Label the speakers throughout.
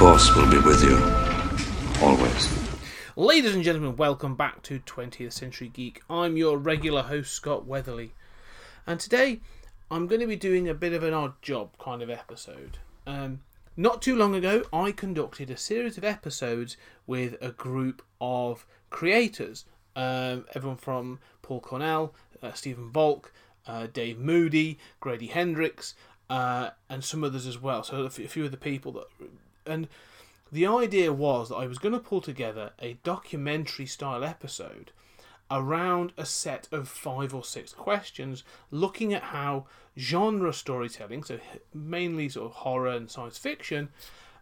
Speaker 1: Force will be with you. Always.
Speaker 2: Ladies and gentlemen, welcome back to 20th Century Geek. I'm your regular host, Scott Weatherly. And today, I'm going to be doing a bit of an odd job kind of episode. Um, not too long ago, I conducted a series of episodes with a group of creators. Um, everyone from Paul Cornell, uh, Stephen Volk, uh, Dave Moody, Grady Hendrix, uh, and some others as well. So a few of the people that. And the idea was that I was going to pull together a documentary style episode around a set of five or six questions looking at how genre storytelling, so mainly sort of horror and science fiction,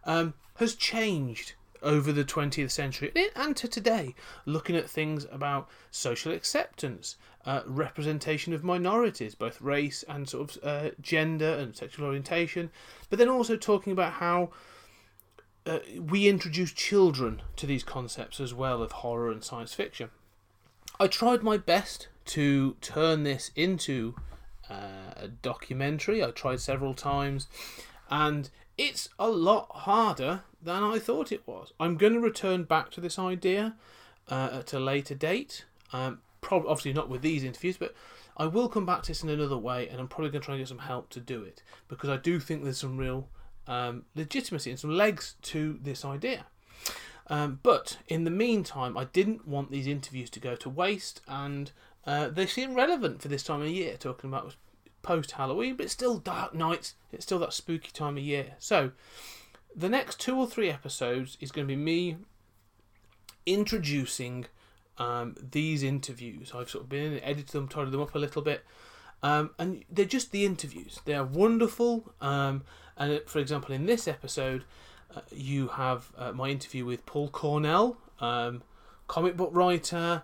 Speaker 2: um, has changed over the 20th century and to today, looking at things about social acceptance, uh, representation of minorities, both race and sort of uh, gender and sexual orientation, but then also talking about how uh, we introduce children to these concepts as well of horror and science fiction. I tried my best to turn this into uh, a documentary. I tried several times, and it's a lot harder than I thought it was. I'm going to return back to this idea uh, at a later date. Um, obviously not with these interviews, but I will come back to this in another way, and I'm probably going to try and get some help to do it because I do think there's some real um, legitimacy and some legs to this idea. Um, but in the meantime, I didn't want these interviews to go to waste, and uh, they seem relevant for this time of year, talking about post Halloween, but it's still dark nights, it's still that spooky time of year. So, the next two or three episodes is going to be me introducing um, these interviews. I've sort of been edited them, tidied them up a little bit. Um, and they're just the interviews. They are wonderful. Um, and for example, in this episode, uh, you have uh, my interview with Paul Cornell, um, comic book writer,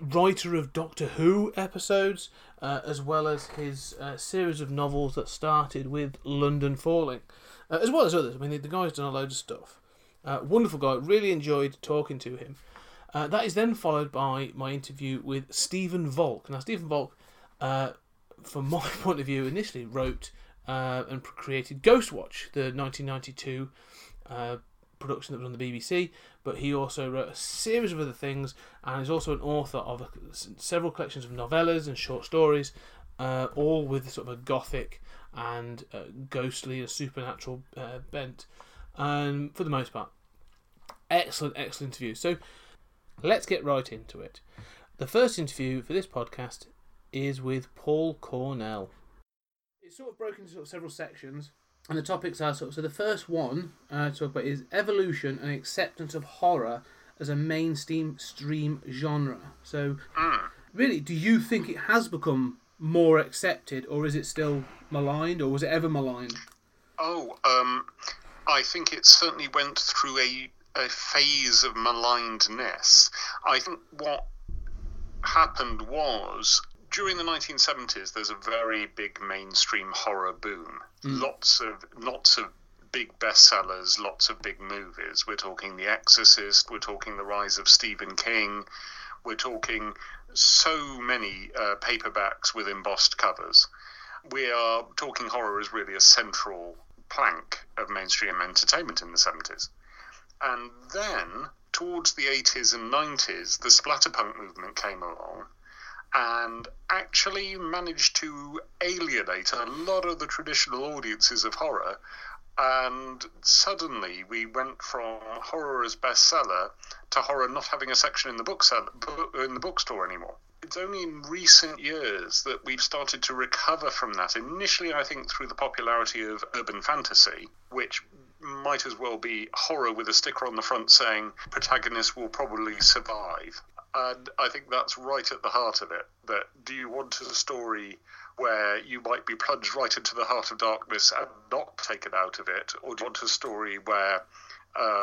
Speaker 2: writer of Doctor Who episodes, uh, as well as his uh, series of novels that started with London Falling, uh, as well as others. I mean, the, guy's done a load of stuff. Uh, wonderful guy. Really enjoyed talking to him. Uh, that is then followed by my interview with Stephen Volk. Now, Stephen Volk, uh, from my point of view, initially wrote uh, and created Ghostwatch, the 1992 uh, production that was on the BBC, but he also wrote a series of other things and is also an author of a, several collections of novellas and short stories, uh, all with sort of a gothic and uh, ghostly and supernatural uh, bent, um, for the most part. Excellent, excellent interview. So let's get right into it. The first interview for this podcast is with Paul Cornell. It's sort of broken into sort of several sections, and the topics are sort of so. The first one uh, to talk about is evolution and acceptance of horror as a mainstream stream genre. So, really, do you think it has become more accepted, or is it still maligned, or was it ever maligned?
Speaker 3: Oh, um, I think it certainly went through a, a phase of malignedness. I think what happened was during the 1970s, there's a very big mainstream horror boom. Lots of lots of big bestsellers, lots of big movies. We're talking The Exorcist. We're talking the rise of Stephen King. We're talking so many uh, paperbacks with embossed covers. We are talking horror as really a central plank of mainstream entertainment in the 70s. And then, towards the 80s and 90s, the splatterpunk movement came along and actually managed to alienate a lot of the traditional audiences of horror. And suddenly we went from horror as bestseller to horror not having a section in the bookseller, in the bookstore anymore. It's only in recent years that we've started to recover from that. Initially, I think through the popularity of urban fantasy, which might as well be horror with a sticker on the front saying protagonist will probably survive. And I think that's right at the heart of it. That do you want a story where you might be plunged right into the heart of darkness and not taken out of it, or do you want a story where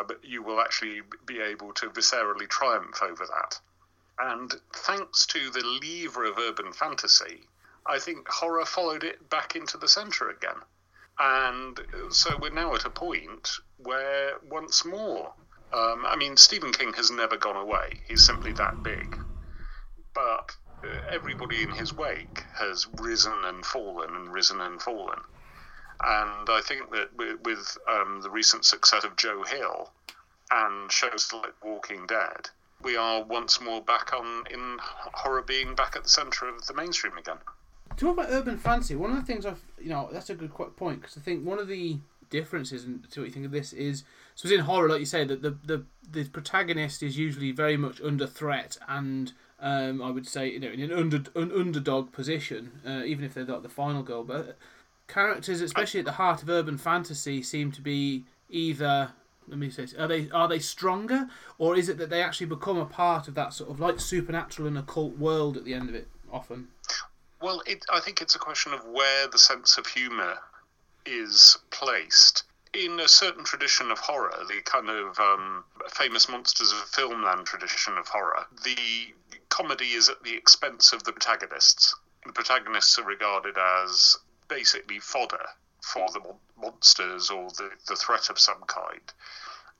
Speaker 3: but you will actually be able to viscerally triumph over that. And thanks to the lever of urban fantasy, I think horror followed it back into the centre again. And so we're now at a point where once more, um, I mean, Stephen King has never gone away. He's simply that big. But uh, everybody in his wake has risen and fallen and risen and fallen. And I think that with, with um, the recent success of Joe Hill and shows like Walking Dead, we are once more back on in horror being back at the centre of the mainstream again.
Speaker 2: Talk about urban fantasy. One of the things I've, you know, that's a good point because I think one of the differences to what you think of this is so in horror, like you say, that the, the the protagonist is usually very much under threat and um, I would say you know in an under an underdog position, uh, even if they're not the final goal. But characters, especially at the heart of urban fantasy, seem to be either let me say, are they are they stronger, or is it that they actually become a part of that sort of like supernatural and occult world at the end of it? Often.
Speaker 3: Well, it, I think it's a question of where the sense of humour is placed. In a certain tradition of horror, the kind of um, famous monsters of filmland tradition of horror, the comedy is at the expense of the protagonists. The protagonists are regarded as basically fodder for the monsters or the, the threat of some kind.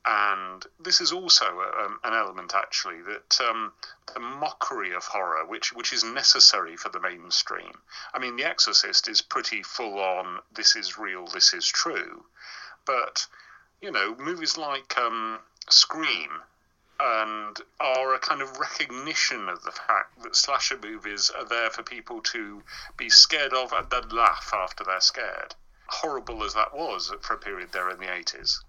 Speaker 3: And this is also um, an element, actually, that um, the mockery of horror, which which is necessary for the mainstream. I mean, The Exorcist is pretty full on. This is real. This is true. But you know, movies like um, Scream and are a kind of recognition of the fact that slasher movies are there for people to be scared of and then laugh after they're scared. Horrible as that was for a period there in the 80s.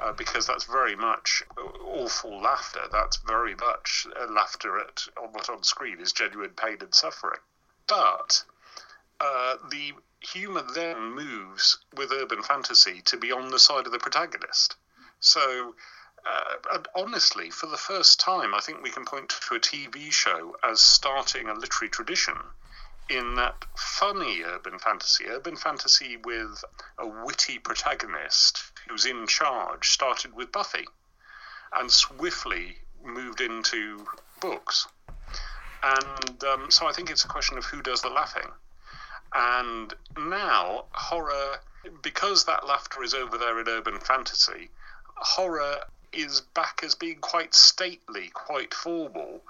Speaker 3: Uh, because that's very much awful laughter. That's very much uh, laughter at what on screen is genuine pain and suffering. But uh, the humour then moves with urban fantasy to be on the side of the protagonist. So uh, honestly, for the first time, I think we can point to a TV show as starting a literary tradition in that funny urban fantasy, urban fantasy with a witty protagonist who's in charge, started with Buffy and swiftly moved into books. And um, so I think it's a question of who does the laughing. And now, horror, because that laughter is over there in urban fantasy, horror is back as being quite stately, quite formal,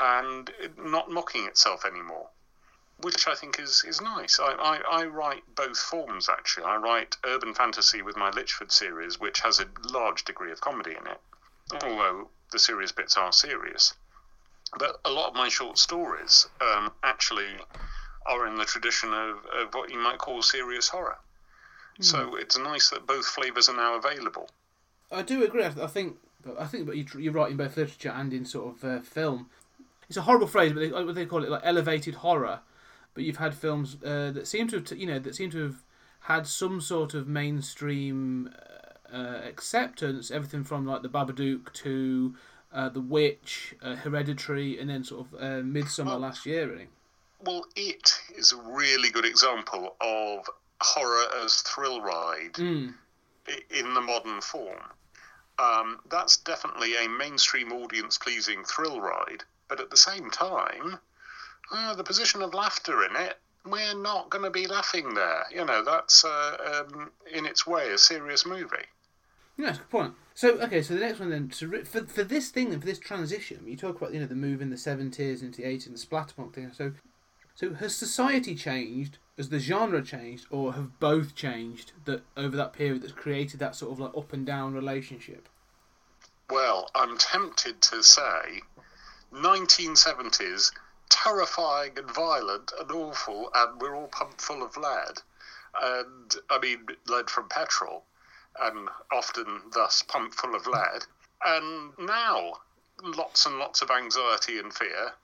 Speaker 3: and not mocking itself anymore, which I think is, is nice. I, I, I write both forms actually. I write urban fantasy with my Lychford series, which has a large degree of comedy in it, although the serious bits are serious. But a lot of my short stories um, actually are in the tradition of, of what you might call serious horror. Mm. So it's nice that both flavours are now available.
Speaker 2: I do agree. I think, I think, but you're right in both literature and in sort of uh, film. It's a horrible phrase, but they, what they call it, like elevated horror. But you've had films uh, that seem to have, you know, that seem to have had some sort of mainstream uh, uh acceptance. Everything from like the Babadook to uh, the Witch, uh, Hereditary, and then sort of uh, Midsommar well, last year, really.
Speaker 3: Well, it is a really good example of horror as thrill ride
Speaker 2: mm.
Speaker 3: in the modern form um, that's definitely a mainstream audience pleasing thrill ride. But at the same time, uh, the position of laughter in it, we're not going to be laughing there. You know, that's uh, um, in its way a serious movie.
Speaker 2: Yeah, that's a good point. So okay, so the next one then, for for this thing for this transition, you talk about you know the move in the seventies into the eighties and the splatterpunk thing. So, so has society changed? Has the genre changed, or have both changed that over that period that's created that sort of like up and down relationship?
Speaker 3: Well, I'm tempted to say 1970s, terrifying and violent and awful, and we're all pumped full of lead. And I mean, lead from petrol, and often thus pumped full of lead. And now, lots and lots of anxiety and fear.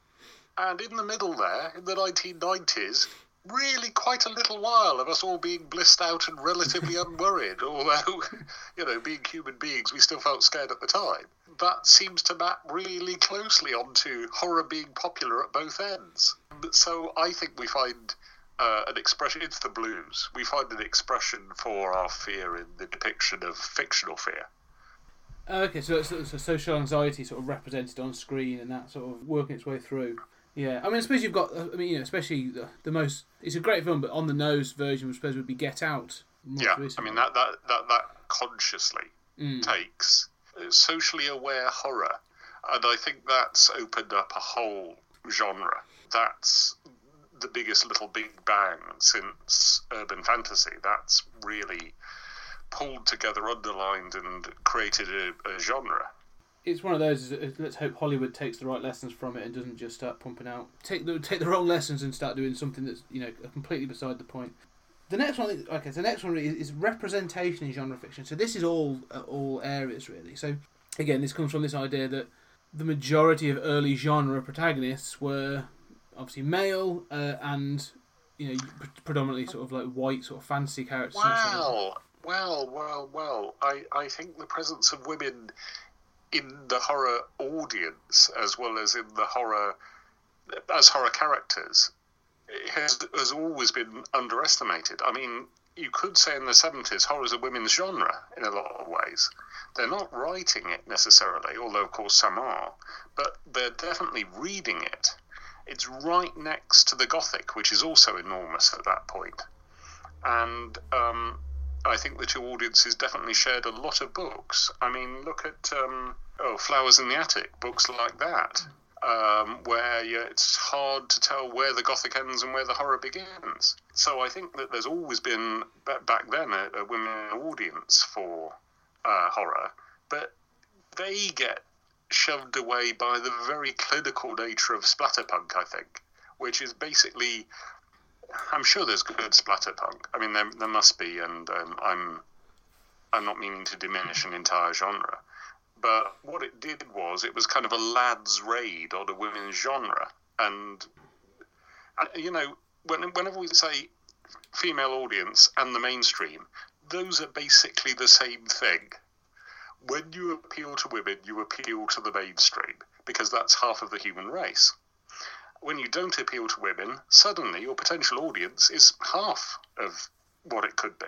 Speaker 3: And in the middle there, in the 1990s, really quite a little while of us all being blissed out and relatively unworried, although, you know, being human beings, we still felt scared at the time. That seems to map really closely onto horror being popular at both ends. So I think we find uh, an expression, it's the blues. We find an expression for our fear in the depiction of fictional fear.
Speaker 2: Okay, so it's, it's a social anxiety sort of represented on screen and that sort of working its way through. Yeah, I mean, I suppose you've got. I mean, you know, especially the, the most. It's a great film, but on the nose version, I suppose would be Get Out. most
Speaker 3: Yeah, I mean that that that, that consciously
Speaker 2: Mm.
Speaker 3: takes socially aware horror, and I think that's opened up a whole genre. That's the biggest little big bang since urban fantasy. That's really pulled together, underlined, and created a, a genre.
Speaker 2: It's one of those. Let's hope Hollywood takes the right lessons from it and doesn't just start pumping out take the take the wrong lessons and start doing something that's you know completely beside the point. The next one, okay, so the next one is, is representation in genre fiction. So this is all uh, all areas really. So again, this comes from this idea that the majority of early genre protagonists were obviously male uh, and you know pre- predominantly sort of like white sort of fantasy characters.
Speaker 3: Well, well, well, well. I, I think the presence of women in the horror audience, as well as in the horror as horror characters, has has always been underestimated. I mean, you could say in the seventies, horror is a women's genre in a lot of ways. They're not writing it necessarily, although of course some are, but they're definitely reading it. It's right next to the Gothic, which is also enormous at that point and um, I think the two audiences definitely shared a lot of books. I mean, look at um, oh, Flowers in the Attic, books like that, um, where yeah, it's hard to tell where the Gothic ends and where the horror begins. So I think that there's always been back then a, a women audience for uh, horror, but they get shoved away by the very clinical nature of splatterpunk. I think, which is basically I'm sure there's good splatterpunk. I mean, there, there must be, and um, I'm I'm not meaning to diminish an entire genre, but what it did was it was kind of a lads' raid on a women's genre, and, and you know, when, whenever we say female audience and the mainstream, those are basically the same thing. When you appeal to women, you appeal to the mainstream because that's half of the human race when you don't appeal to women, suddenly your potential audience is half of what it could be.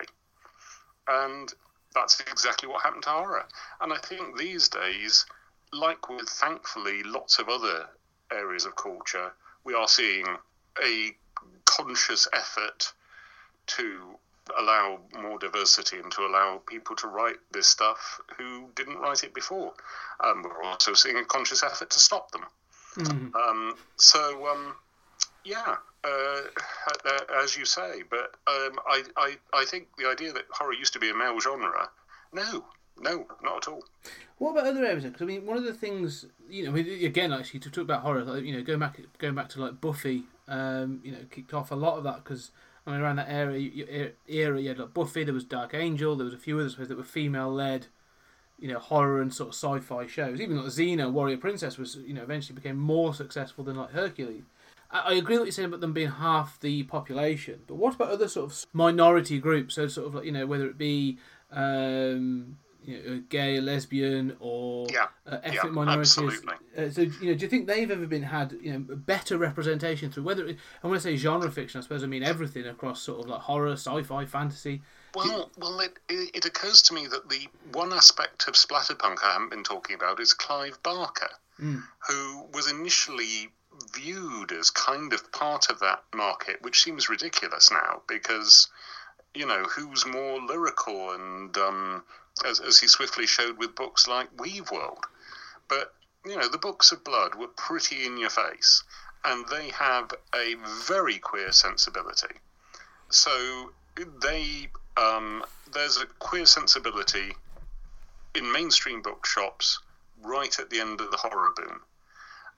Speaker 3: And that's exactly what happened to horror. And I think these days, like with thankfully lots of other areas of culture, we are seeing a conscious effort to allow more diversity and to allow people to write this stuff who didn't write it before. Um, we're also seeing a conscious effort to stop them.
Speaker 2: Mhm.
Speaker 3: Um, so, um, yeah, uh, uh, as you say, but um, I, I, I think the idea that horror used to be a male genre, no, no, not at all.
Speaker 2: What about other areas? Because I mean, one of the things you know, again, actually, to talk about horror, like, you know, going back, going back to like Buffy, um, you know, kicked off a lot of that because I mean, around that era, you- era, you had like Buffy, there was Dark Angel, there was a few others that were female-led, you know, horror and sort of sci-fi shows. Even like Xena, Warrior Princess, was you know eventually became more successful than like Hercules. I, I agree with what you're saying about them being half the population, but what about other sort of minority groups? So sort of like you know whether it be um, you know, gay, lesbian, or
Speaker 3: Yeah,
Speaker 2: uh, ethnic
Speaker 3: yeah,
Speaker 2: minorities.
Speaker 3: absolutely.
Speaker 2: Uh, so, you know, do you think they've ever been had, you know, better representation through whether? It, and when I say genre fiction, I suppose I mean everything across sort of like horror, sci-fi, fantasy.
Speaker 3: Well, well, it, it, occurs to me that the one aspect of splatterpunk I haven't been talking about is Clive Barker, who was initially viewed as kind of part of that market, which seems ridiculous now because, you know, who's more lyrical and, um, as, as he swiftly showed with books like Weaveworld. But, you know, the books of blood were pretty in your face, and they have a very queer sensibility. So they um, there's a queer sensibility in mainstream bookshops right at the end of the horror boom,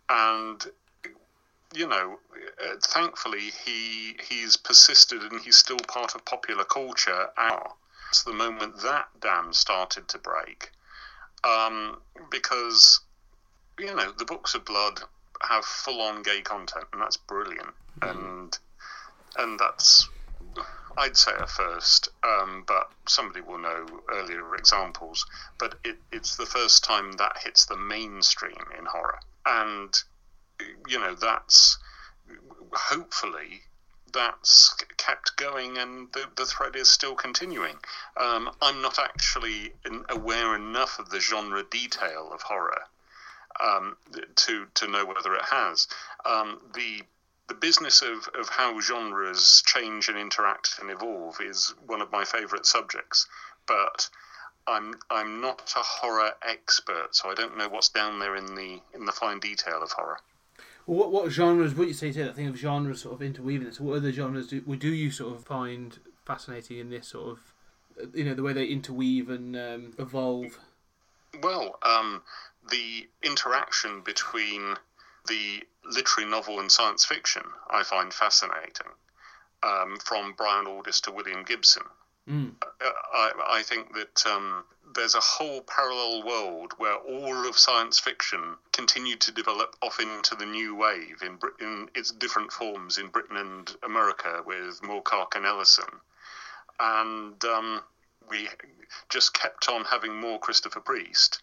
Speaker 3: and you know, uh, thankfully he he's persisted and he's still part of popular culture. Now, it's the moment that dam started to break, um, because you know the books of blood have full-on gay content, and that's brilliant, and and that's I'd say a first, um, but somebody will know earlier examples. But it, it's the first time that hits the mainstream in horror, and you know that's hopefully that's kept going and the, the thread is still continuing. Um, I'm not actually aware enough of the genre detail of horror um, to to know whether it has. Um, the the business of, of how genres change and interact and evolve is one of my favourite subjects, but I'm I'm not a horror expert, so I don't know what's down there in the in the fine detail of horror.
Speaker 2: Well, what what genres? would you say to that thing of genres sort of interweaving this? What other genres do do you sort of find fascinating in this sort of you know the way they interweave and um, evolve?
Speaker 3: Well, um, the interaction between the literary novel and science fiction I find fascinating. Um, from Brian Aldiss to William Gibson.
Speaker 2: Mm.
Speaker 3: I, I, think that um, there's a whole parallel world where all of science fiction continued to develop off into the new wave in, in its different forms in Britain and America with Moorcock and Ellison. And um, we just kept on having more Christopher Priest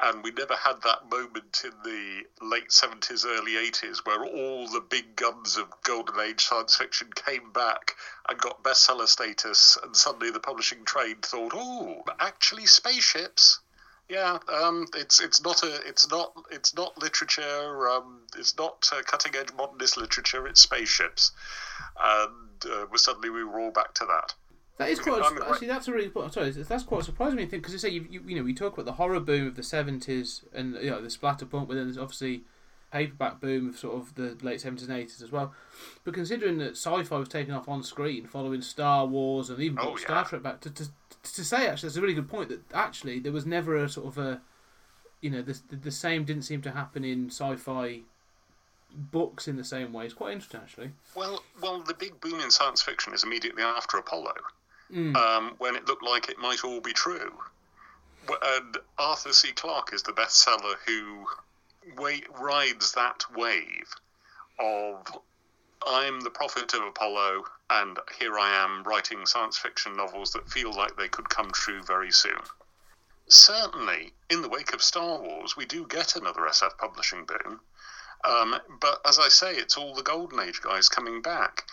Speaker 3: and we never had that moment in the late 70s, early 80s where all the big guns of golden age science fiction came back and got bestseller status, and suddenly the publishing trade thought, "Oh, actually, spaceships." Yeah, um, it's it's not a it's not it's not literature. Um, it's not uh, cutting edge modernist literature. It's spaceships, and uh, suddenly we were all back to that.
Speaker 2: That is quite a, actually. That's a really sorry. That's quite a surprising thing because you say you, you, you know we talk about the horror boom of the seventies and you know the splatterpunk, but then there's obviously paperback boom of sort of the late seventies and eighties as well. But considering that sci-fi was taken off on screen following Star Wars and even oh, Star yeah. Trek back to, to to say actually that's a really good point that actually there was never a sort of a you know the the same didn't seem to happen in sci-fi books in the same way. It's quite interesting actually.
Speaker 3: Well, well, the big boom in science fiction is immediately after Apollo
Speaker 2: mm.
Speaker 3: um, when it looked like it might all be true. And Arthur C. Clarke is the bestseller who rides that wave of I'm the prophet of Apollo, and here I am writing science fiction novels that feel like they could come true very soon. Certainly, in the wake of Star Wars, we do get another SF publishing boom. Um, but as I say, it's all the Golden Age guys coming back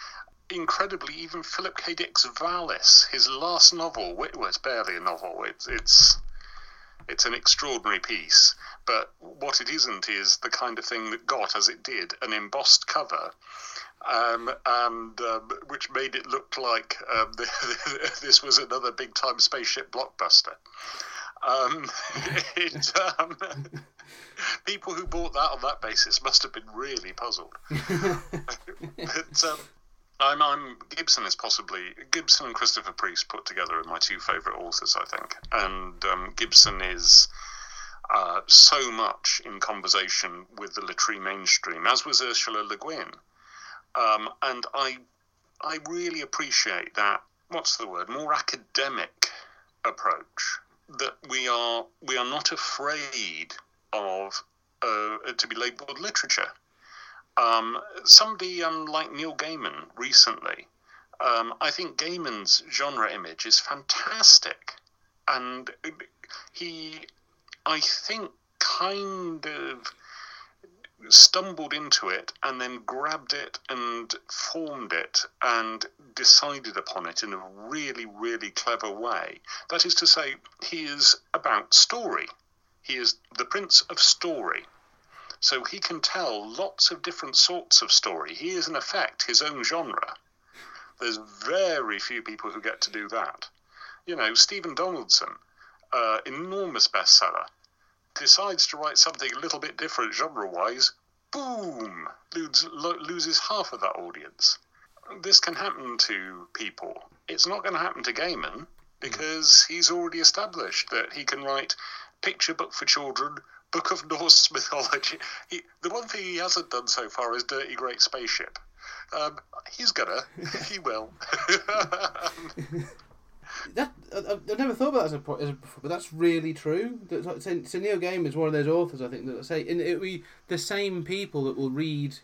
Speaker 3: incredibly, even Philip K. Dick's Valis, his last novel, well, it's barely a novel. It's it's it's an extraordinary piece, but what it isn't is the kind of thing that got, as it did, an embossed cover. Um, and um, which made it look like um, this was another big time spaceship blockbuster. Um, it, um, people who bought that on that basis must have been really puzzled. but, um, I'm, I'm Gibson is possibly Gibson and Christopher Priest put together are my two favourite authors, I think. And um, Gibson is uh, so much in conversation with the literary mainstream, as was Ursula Le Guin. Um, and I, I really appreciate that. What's the word? More academic approach that we are we are not afraid of uh, to be labelled literature. Um, somebody um, like Neil Gaiman recently, um, I think Gaiman's genre image is fantastic. And he, I think, kind of stumbled into it and then grabbed it and formed it and decided upon it in a really, really clever way. That is to say, he is about story. He is the prince of story. So he can tell lots of different sorts of story. He is, in effect, his own genre. There's very few people who get to do that. You know, Stephen Donaldson, uh, enormous bestseller, decides to write something a little bit different genre wise, boom, loses, loses half of that audience. This can happen to people. It's not going to happen to Gaiman because he's already established that he can write picture book for children Book of Norse mythology. He, the one thing he hasn't done so far is Dirty Great Spaceship. Um, he's gonna. he will.
Speaker 2: that I, have never thought about that as a, as a, but that's really true. So, Neil Gaiman is one of those authors I think that I say, and it be the same people that will read,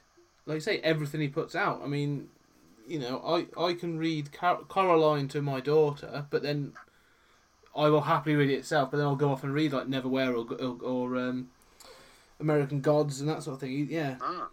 Speaker 2: like say, everything he puts out. I mean, you know, I I can read Car- Coraline to my daughter, but then I will happily read it itself, but then I'll go off and read like Neverwhere or or, or um, American Gods and that sort of thing. Yeah.
Speaker 3: Ah.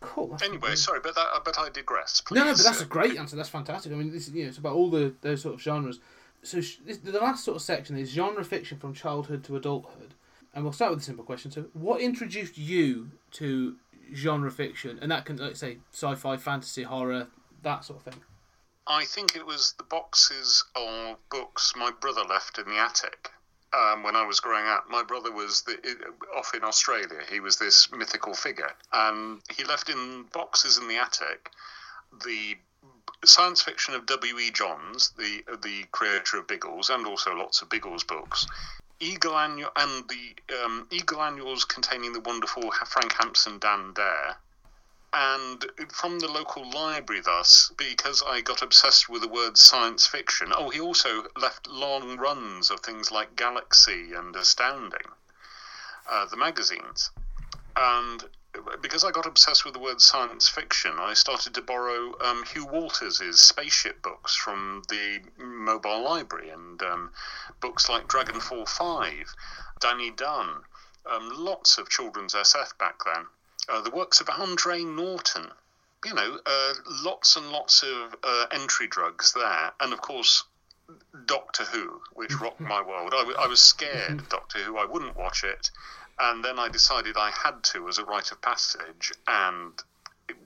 Speaker 2: Cool.
Speaker 3: Anyway, sorry, but that, but I digress. Please.
Speaker 2: No, no, but that's a great answer. That's fantastic. I mean, this is you know, it's about all the those sort of genres. So sh- this, the last sort of section is genre fiction from childhood to adulthood, and we'll start with a simple question. So, what introduced you to genre fiction, and that can let's say sci-fi, fantasy, horror, that sort of thing.
Speaker 3: I think it was the boxes of books my brother left in the attic um, when I was growing up. My brother was the, off in Australia. He was this mythical figure, and he left in boxes in the attic the science fiction of W.E. Johns, the the creator of Biggles, and also lots of Biggles books. Eagle Annual and the um, Eagle Annuals containing the wonderful Frank Hampson Dan Dare, and from the local library, thus, because I got obsessed with the word science fiction. Oh, he also left long runs of things like Galaxy and Astounding, uh, the magazines. And because I got obsessed with the word science fiction, I started to borrow um, Hugh Walters' spaceship books from the mobile library and um, books like Dragonfall 5, Danny Dunn, um, lots of children's SF back then uh, the works of Andre Norton. You know, uh, lots and lots of uh, entry drugs there, and of course, Doctor Who, which rocked my world. I, w- I was scared of Doctor Who. I wouldn't watch it, and then I decided I had to as a rite of passage. And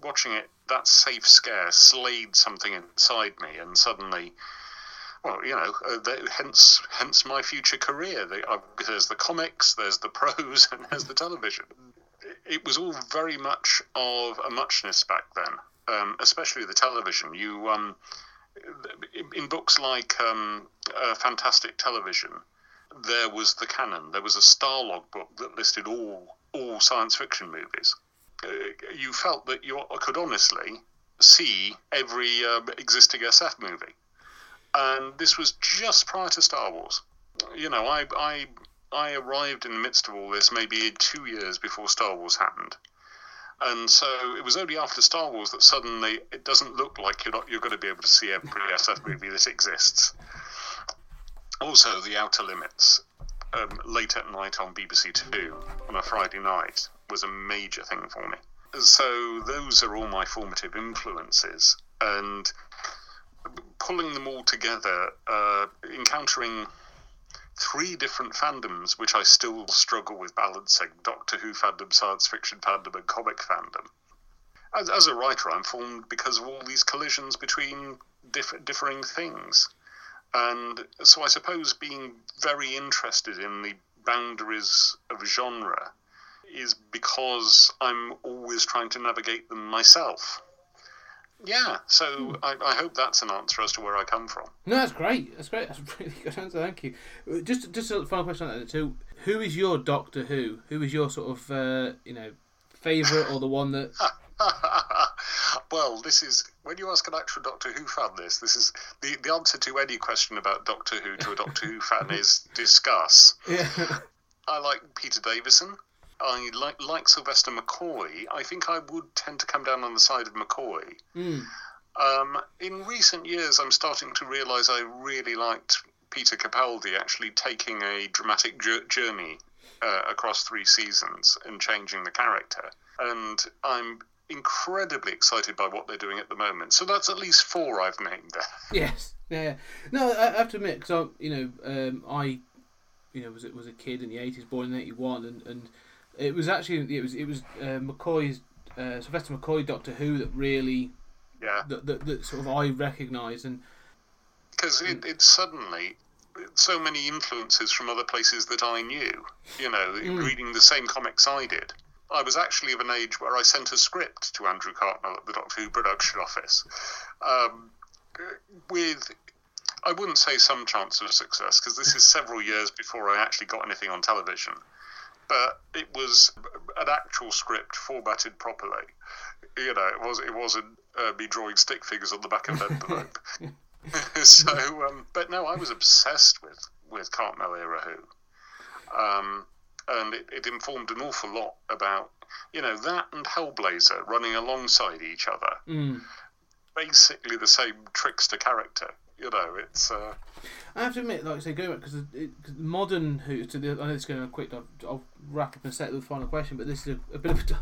Speaker 3: watching it, that safe scare slayed something inside me, and suddenly. Well, you know, uh, the, hence hence my future career. The, uh, there's the comics, there's the prose, and there's the television it was all very much of a muchness back then, um, especially the television. You, um, in books like um, uh, Fantastic Television, there was the canon. There was a Starlog book that listed all all science fiction movies. Uh, you felt that you could honestly see every uh, existing SF movie, and this was just prior to Star Wars. You know, I I I arrived in the midst of all this maybe two years before Star Wars happened. And so it was only after Star Wars that suddenly it doesn't look like you're not you're going to be able to see every SF movie that exists. Also, The Outer Limits, um, late at night on BBC Two on a Friday night, was a major thing for me. So those are all my formative influences, and pulling them all together, uh, encountering three different fandoms which I still struggle with balancing Doctor Who fandom, science fiction fandom, and comic fandom. As, as a writer, I'm formed because of all these collisions between diff- differing things. And so I suppose being very interested in the boundaries of genre is because I'm always trying to navigate them myself. Yeah, so I, I hope that's an answer as to where I come from.
Speaker 2: No, that's great. That's great. That's a really good answer. Thank you. Uh, Just, just a final question on that. So, who is your Doctor Who? Who is your sort of, uh, you know, favourite or the one that?
Speaker 3: well, this is when you ask an actual Doctor Who fan this. This is the the answer to any question about Doctor Who to a Doctor Who fan is discuss.
Speaker 2: Yeah.
Speaker 3: I like Peter Davison. I like like Sylvester McCoy. I think I would tend to come down on the side of McCoy.
Speaker 2: Mm.
Speaker 3: Um, in recent years, I'm starting to realise I really liked Peter Capaldi actually taking a dramatic jour- journey uh, across three seasons and changing the character. And I'm incredibly excited by what they're doing at the moment. So that's at least four I've named there.
Speaker 2: Yes. Yeah. No, I I have to admit, because you know, um, I, you know, was was a kid in the eighties, born in eighty one, and, and it was actually it was it was uh, McCoy's uh, Sylvester McCoy Doctor Who that really
Speaker 3: Yeah.
Speaker 2: that, that, that sort of I recognised and
Speaker 3: because it, it suddenly so many influences from other places that I knew. You know, reading the same comics I did. I was actually of an age where I sent a script to Andrew Cartmel at the Doctor Who production office, um, with I wouldn't say some chance of success because this is several years before I actually got anything on television. But it was an actual script formatted properly. You know, it was it wasn't uh, me drawing stick figures on the back of an envelope. so, um, but no, I was obsessed with with Cartmel era Who, um, and it, it informed an awful lot about you know that and Hellblazer running alongside each other,
Speaker 2: mm,
Speaker 3: basically the same trickster character. You know, it's uh,
Speaker 2: I have to admit, like I say, going back because modern Who. To the, I know it's going to quick. I'll, I'll wrap up and set the final question, but this is a, a bit of a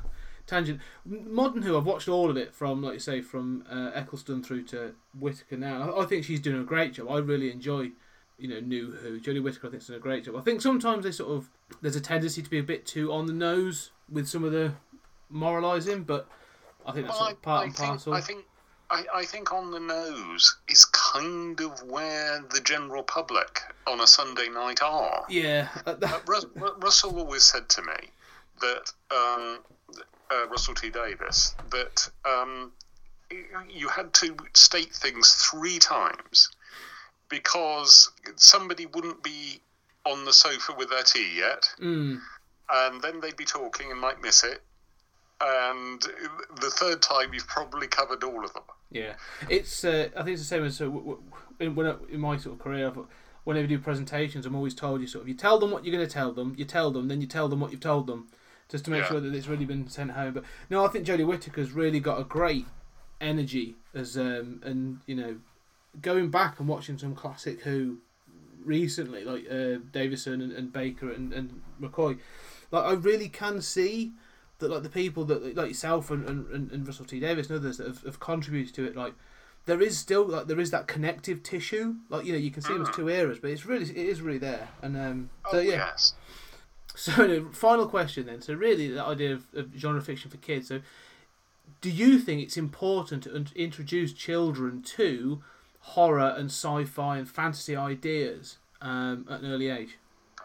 Speaker 2: tangent. Modern Who, I've watched all of it from, like you say, from uh, Eccleston through to Whittaker now. I, I think she's doing a great job. I really enjoy, you know, New Who. Jodie Whittaker, I think, is doing a great job. I think sometimes they sort of there's a tendency to be a bit too on the nose with some of the moralising, but I think that's
Speaker 3: Well,
Speaker 2: sort of part
Speaker 3: I, I
Speaker 2: and
Speaker 3: think,
Speaker 2: parcel.
Speaker 3: I think I, I think on the nose is kind of where the general public on a Sunday night are.
Speaker 2: yeah, uh,
Speaker 3: Rus- Russell always said to me that um, uh, Russell T Davies that um, you had to state things three times because somebody wouldn't be on the sofa with their tea yet,
Speaker 2: mm,
Speaker 3: and then they'd be talking and might miss it. And the third time, you've probably covered all of them.
Speaker 2: Yeah. It's uh, I think it's the same as w- in, when I, in my sort of career. I've, Whenever I do presentations, I'm always told you sort of you tell them what you're going to tell them, you tell them, then you tell them what you've told them, just to make
Speaker 3: Yeah.
Speaker 2: sure that it's really been sent home. But no, I think Jodie Whittaker's really got a great energy as um and you know going back and watching some classic Who recently, like uh, Davison and, and Baker and, and McCoy, like I really can see that like the people that like yourself and, and, and Russell T Davies and others that have, have contributed to it, like there is still like there is that connective tissue. Like you know you can see them as two eras, but it's really it is really there. And um, so
Speaker 3: oh,
Speaker 2: yeah.
Speaker 3: yes.
Speaker 2: So final question then. So really the idea of, of genre fiction for kids. So do you think it's important to in- introduce children to horror and sci-fi and fantasy ideas um, at an early age?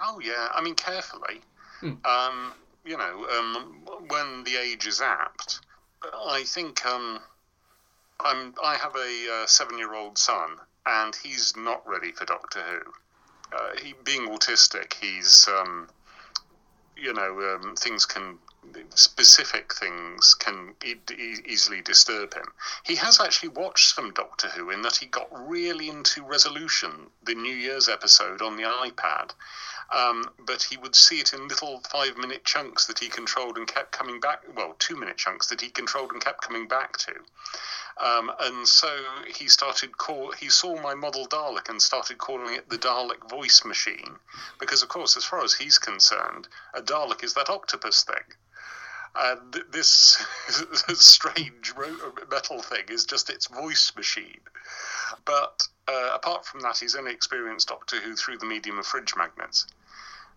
Speaker 3: Oh yeah, I mean carefully.
Speaker 2: Hmm.
Speaker 3: Um, you know, um, when the age is apt, I think um, I'm. I have a uh, seven-year-old son, and he's not ready for Doctor Who. Uh, he being autistic, he's um, you know um, things can specific things can e- e- easily disturb him. He has actually watched some Doctor Who in that he got really into Resolution, the New Year's episode on the iPad. Um, but he would see it in little five minute chunks that he controlled and kept coming back. Well, two minute chunks that he controlled and kept coming back to. Um, and so he started call. He saw my model Dalek and started calling it the Dalek voice machine, because of course, as far as he's concerned, a Dalek is that octopus thing. And th- this strange metal thing is just its voice machine. But uh, apart from that, he's only experienced Doctor Who through the medium of fridge magnets.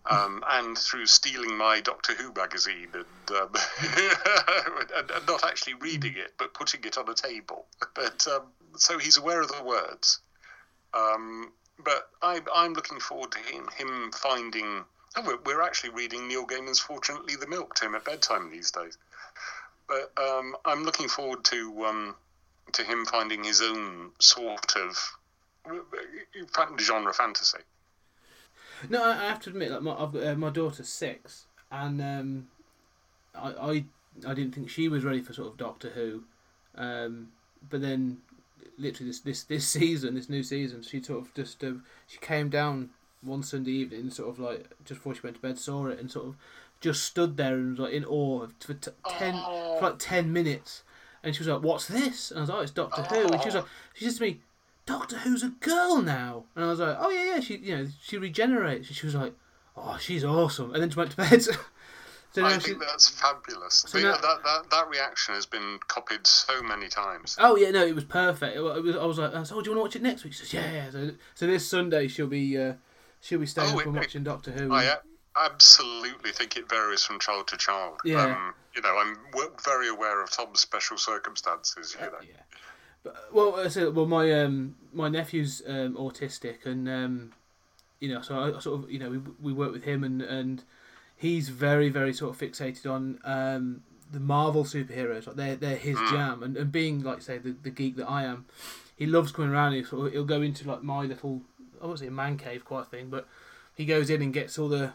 Speaker 3: Um, and through stealing my Doctor Who magazine and, um, and, and not actually reading it, but putting it on a table. But um, so he's aware of the words. Um, but I, I'm looking forward to him, him finding. Oh, we're, we're actually reading Neil Gaiman's "Fortunately the Milk" to him at bedtime these days. But um, I'm looking forward to um, to him finding his own sort of genre fantasy.
Speaker 2: No, I I have to admit, like my I've got, uh, my daughter's six, and um, I, I I didn't think she was ready for sort of Doctor Who, um, but then literally this, this this season, this new season, she sort of just uh, she came down one Sunday evening, sort of like just before she went to bed, saw it, and sort of just stood there and was like in awe for t- ten for like ten minutes, and she was like, "What's this?" And I was like, oh, "It's Doctor Who," and she was like, she says to me. Doctor Who's a girl now, and I was like, "Oh yeah, yeah." She, you know, she regenerates. And she was like, "Oh, she's awesome," and then she went to bed. so
Speaker 3: I
Speaker 2: she,
Speaker 3: think that's fabulous.
Speaker 2: So
Speaker 3: The-
Speaker 2: now-
Speaker 3: that, that that reaction has been copied so many times.
Speaker 2: oh yeah, no, it was perfect. It was, I was like, "Oh, do you want to watch it next week?" She says, "Yeah." yeah." So, so this Sunday she'll be, uh, she'll be staying
Speaker 3: Oh,
Speaker 2: up and
Speaker 3: it-
Speaker 2: watching Doctor Who.
Speaker 3: I a- absolutely think it varies from child to child.
Speaker 2: Yeah.
Speaker 3: Um, you know, I'm very aware of Tom's special circumstances. You know.
Speaker 2: Yeah. Well, I said, well, my um, my nephew's um, autistic, and um, you know, so I, I sort of, you know, we, we work with him, and and he's very very sort of fixated on um, the Marvel superheroes. Like they're they're his jam, and, and being like say the, the geek that I am, he loves coming around. He sort of, he'll go into like my little, I won't say a man cave quite thing, but he goes in and gets all the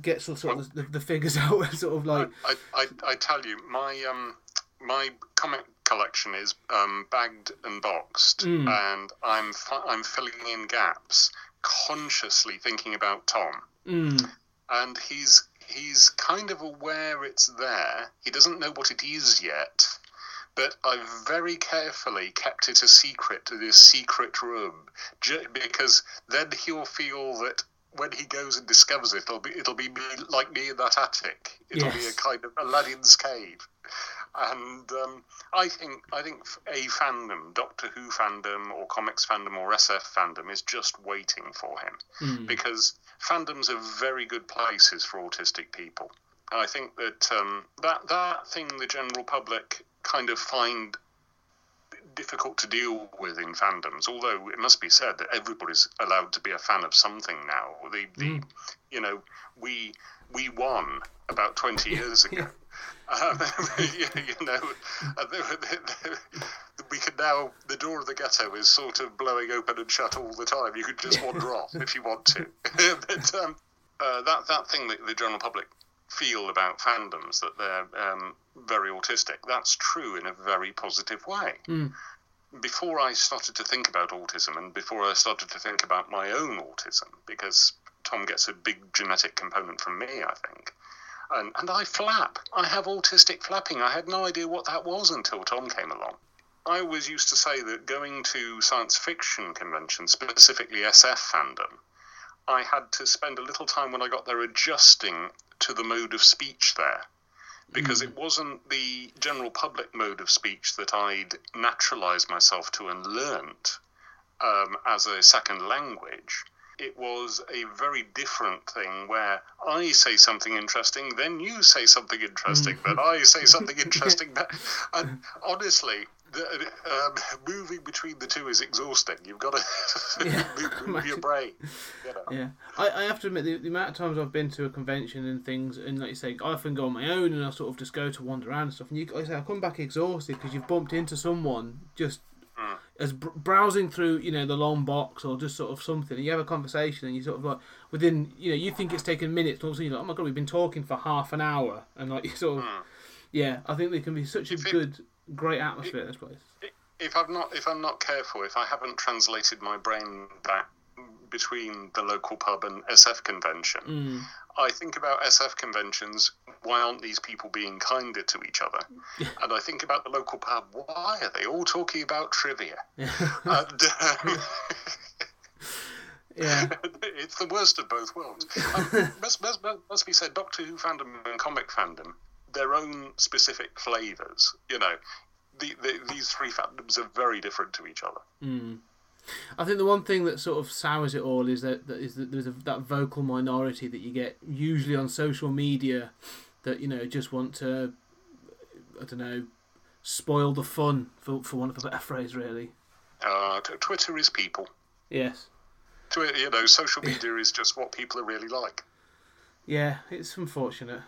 Speaker 2: gets all sort of the, the figures out, and sort of like
Speaker 3: I, I, I tell you, my um, my comic collection is um, bagged and boxed,
Speaker 2: Mm.
Speaker 3: and I'm fi- I'm filling in gaps, consciously thinking about Tom,
Speaker 2: mm,
Speaker 3: and he's he's kind of aware it's there. He doesn't know what it is yet, but I've very carefully kept it a secret to this secret room, because then he'll feel that when he goes and discovers it, it'll be it'll be me, like me in that attic. It'll be a kind of Aladdin's cave, and um, I think I think a fandom, Doctor Who fandom, or comics fandom, or SF fandom, is just waiting for him because fandoms are very good places for autistic people. I think that um, that that thing the general public kind of find difficult to deal with in fandoms. Although it must be said that everybody's allowed to be a fan of something now. The the you know we we won about twenty years ago. Um, you, you know, uh, the- the- the- we can now. The door of the ghetto is sort of blowing open and shut all the time. You can just wander off if you want to. but um, uh, that that thing that the general public feel about fandoms that they're um, very autistic. That's true in a very positive way. Before I started to think about autism, and before I started to think about my own autism, because Tom gets a big genetic component from me, I think. And, and I flap. I have autistic flapping. I had no idea what that was until Tom came along. I always used to say that going to science fiction conventions, specifically SF fandom, I had to spend a little time when I got there adjusting to the mode of speech there. Because it wasn't the general public mode of speech that I'd naturalized myself to and learnt um, as a second language. It was a very different thing where I say something interesting, then you say something interesting, then I say something interesting. And honestly, the, um, moving between the two is exhausting. You've got to move, move your brain. You know.
Speaker 2: Yeah, I, I have to admit the, the amount of times I've been to a convention and things, and like you say, I often go on my own and I sort of just go to wander around and stuff. And you, like I say, I come back exhausted because you've bumped into someone just as br- browsing through, you know, the long box or just sort of something. And you have a conversation and you sort of like within, you know, you think it's taken minutes, and all of a sudden you're like, oh my god, we've been talking for half an hour, and like you sort of, hmm. yeah, I think there can be such a
Speaker 3: it-
Speaker 2: good, great atmosphere at this place.
Speaker 3: if I'm not if I'm not careful, if I haven't translated my brain back between the local pub and SF convention, hmm. I think about SF conventions. Why aren't these people being kinder to each other? and I think about the local pub. Why are they all talking about trivia? and, um,
Speaker 2: Yeah,
Speaker 3: it's the worst of both worlds. Um, must, must, must be said, Doctor Who fandom and comic fandom, their own specific flavours. You know, the, the, these three fandoms are very different to each other.
Speaker 2: I think the one thing that sort of sours it all is that, that is that there's a, that vocal minority that you get usually on social media that you know just want to I don't know spoil the fun for for want of a better phrase really.
Speaker 3: Uh, Twitter is people.
Speaker 2: Yes.
Speaker 3: Twitter, You know, social media is just what people are really like.
Speaker 2: Yeah, it's unfortunate.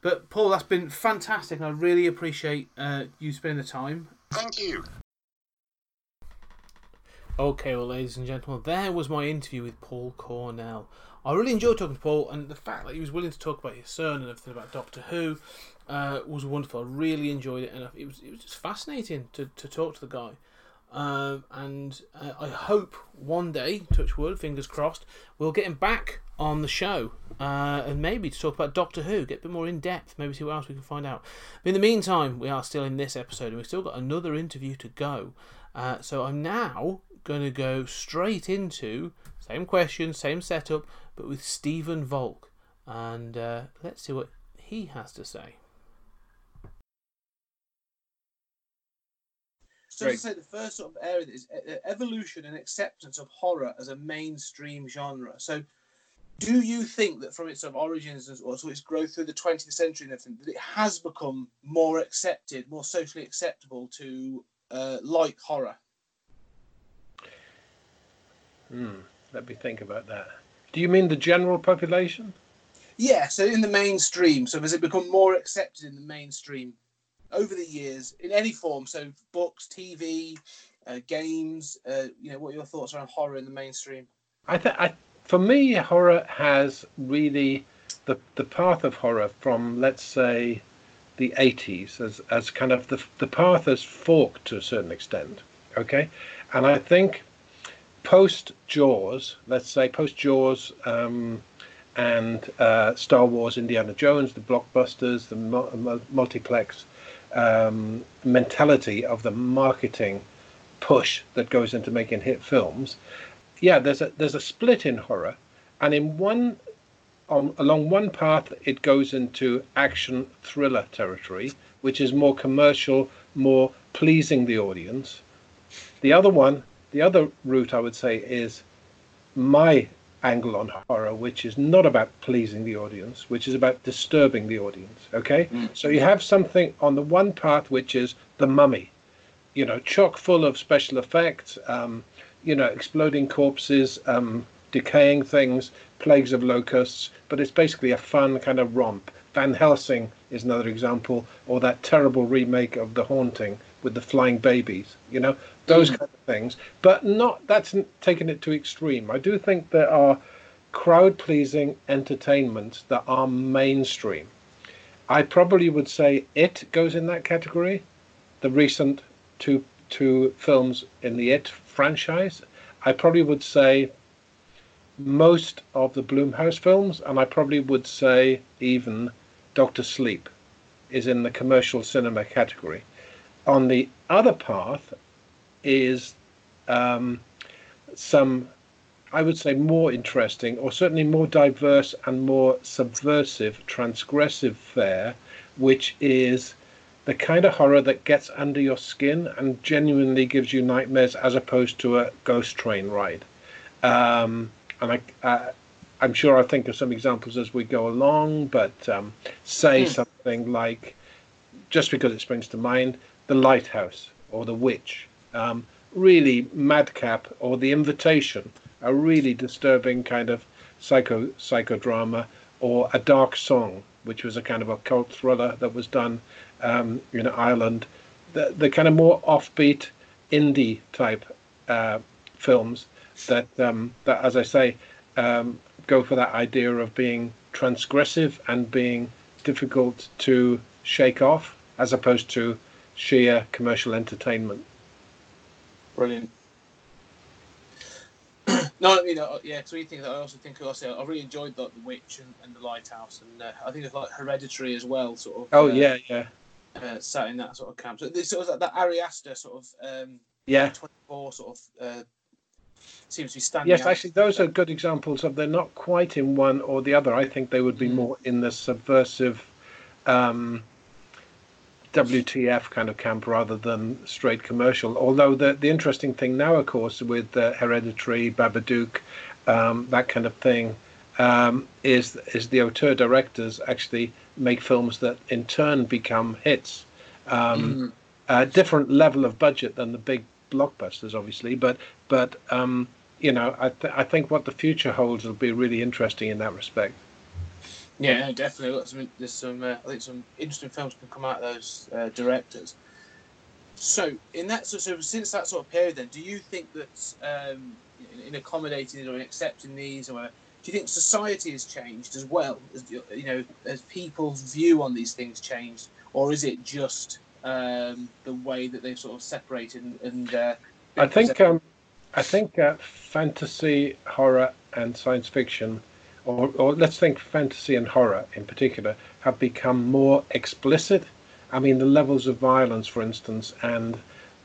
Speaker 2: But Paul, that's been fantastic, and I really appreciate uh, you spending the time.
Speaker 3: Thank you.
Speaker 2: Okay, well, ladies and gentlemen, there was my interview with Paul Cornell. I really enjoyed talking to Paul, and the fact that he was willing to talk about his son and everything about Doctor Who uh, was wonderful. I really enjoyed it, and it was it was just fascinating to, to talk to the guy. Um, and uh, I hope one day, touch wood, fingers crossed, we'll get him back on the show uh, and maybe to talk about Doctor Who, get a bit more in depth, maybe see what else we can find out. But in the meantime, we are still in this episode and we've still got another interview to go. Uh, so I'm now going to go straight into same question, same setup, but with Stephen Volk, and uh, let's see what he has to say.
Speaker 4: So to say, the first sort of area is e- e- evolution and acceptance of horror as a mainstream genre. So, do you think that from its sort of origins as- or sort of its growth through the 20th century and everything, that it has become more accepted, more socially acceptable to uh, like horror?
Speaker 5: Let me think about that. Do you mean the general population?
Speaker 4: Yeah. So in the mainstream, so has it become more accepted in the mainstream over the years in any form? So books, TV, uh, games. Uh, you know, what are your thoughts around horror in the mainstream?
Speaker 5: I think, I, for me, horror has really the the path of horror from, let's say, the 80s as as kind of the the path has forked to a certain extent. Okay, and I think post Jaws, let's say post Jaws. Um, and uh, Star Wars, Indiana Jones, the blockbusters, the mu- mu- multiplex um, mentality of the marketing push that goes into making hit films. Yeah, there's a there's a split in horror, and in one on along one path it goes into action thriller territory, which is more commercial, more pleasing the audience. The other one, the other route I would say is my angle on horror, which is not about pleasing the audience, which is about disturbing the audience. Okay, so you have something on the one path which is the mummy, you know, chock full of special effects, um, you know, exploding corpses, um, decaying things, plagues of locusts, but it's basically a fun kind of romp. Van Helsing is another example, or that terrible remake of The Haunting with the flying babies, you know, those hmm. kind of things. But not that's taking it to extreme. I do think there are crowd pleasing entertainments that are mainstream. I probably would say it goes in that category. The recent two two films in the It franchise. I probably would say most of the Blumhouse films, and I probably would say even Doctor Sleep is in the commercial cinema category. On the other path is um, some, I would say, more interesting, or certainly more diverse and more subversive, transgressive fare, which is the kind of horror that gets under your skin and genuinely gives you nightmares as opposed to a ghost train ride. Um, and I, uh, I'm sure I'll think of some examples as we go along, but um, say something like, just because it springs to mind, The Lighthouse or The Witch. Um, really madcap or The Invitation, a really disturbing kind of psycho psychodrama, or A Dark Song, which was a kind of occult thriller that was done um, in Ireland. The, the kind of more offbeat indie type uh, films that, um, that, as I say, um, go for that idea of being transgressive and being difficult to shake off, as opposed to sheer commercial entertainment.
Speaker 4: Brilliant. no, you know, yeah. Three things that I also think also I really enjoyed the, the Witch and, and the Lighthouse, and uh, I think it's like Hereditary as well. Sort of.
Speaker 5: Oh
Speaker 4: uh,
Speaker 5: yeah, yeah,
Speaker 4: Uh, sat in that sort of camp. So this sort of that, that Ari Aster sort of um,
Speaker 5: yeah.
Speaker 4: twenty four sort of uh, seems to be standing.
Speaker 5: Yes,
Speaker 4: out.
Speaker 5: actually, those are good examples of they're not quite in one or the other. I think they would be
Speaker 4: Mm.
Speaker 5: more in the subversive um, WTF kind of camp rather than straight commercial. Although the the interesting thing now, of course, with uh, Hereditary, Babadook, um, that kind of thing, um, is is the auteur directors actually make films that in turn become hits. Um, a different level of budget than the big blockbusters, obviously, but but um, you know, I th- I think what the future holds will be really interesting in that respect.
Speaker 4: Yeah, no, definitely. Look, some, there's some. Uh, I think some interesting films can come out of those uh, directors. So, in that so, so since that sort of period, then, do you think that um, in, in accommodating or in accepting these, or whatever, do you think society has changed as well? As, you know, as people's view on these things changed, or is it just um, the way that they've sort of separated and? and uh,
Speaker 5: I think um, I think uh, fantasy, horror, and science fiction, or, or let's think fantasy and horror in particular, have become more explicit. I mean, the levels of violence, for instance, and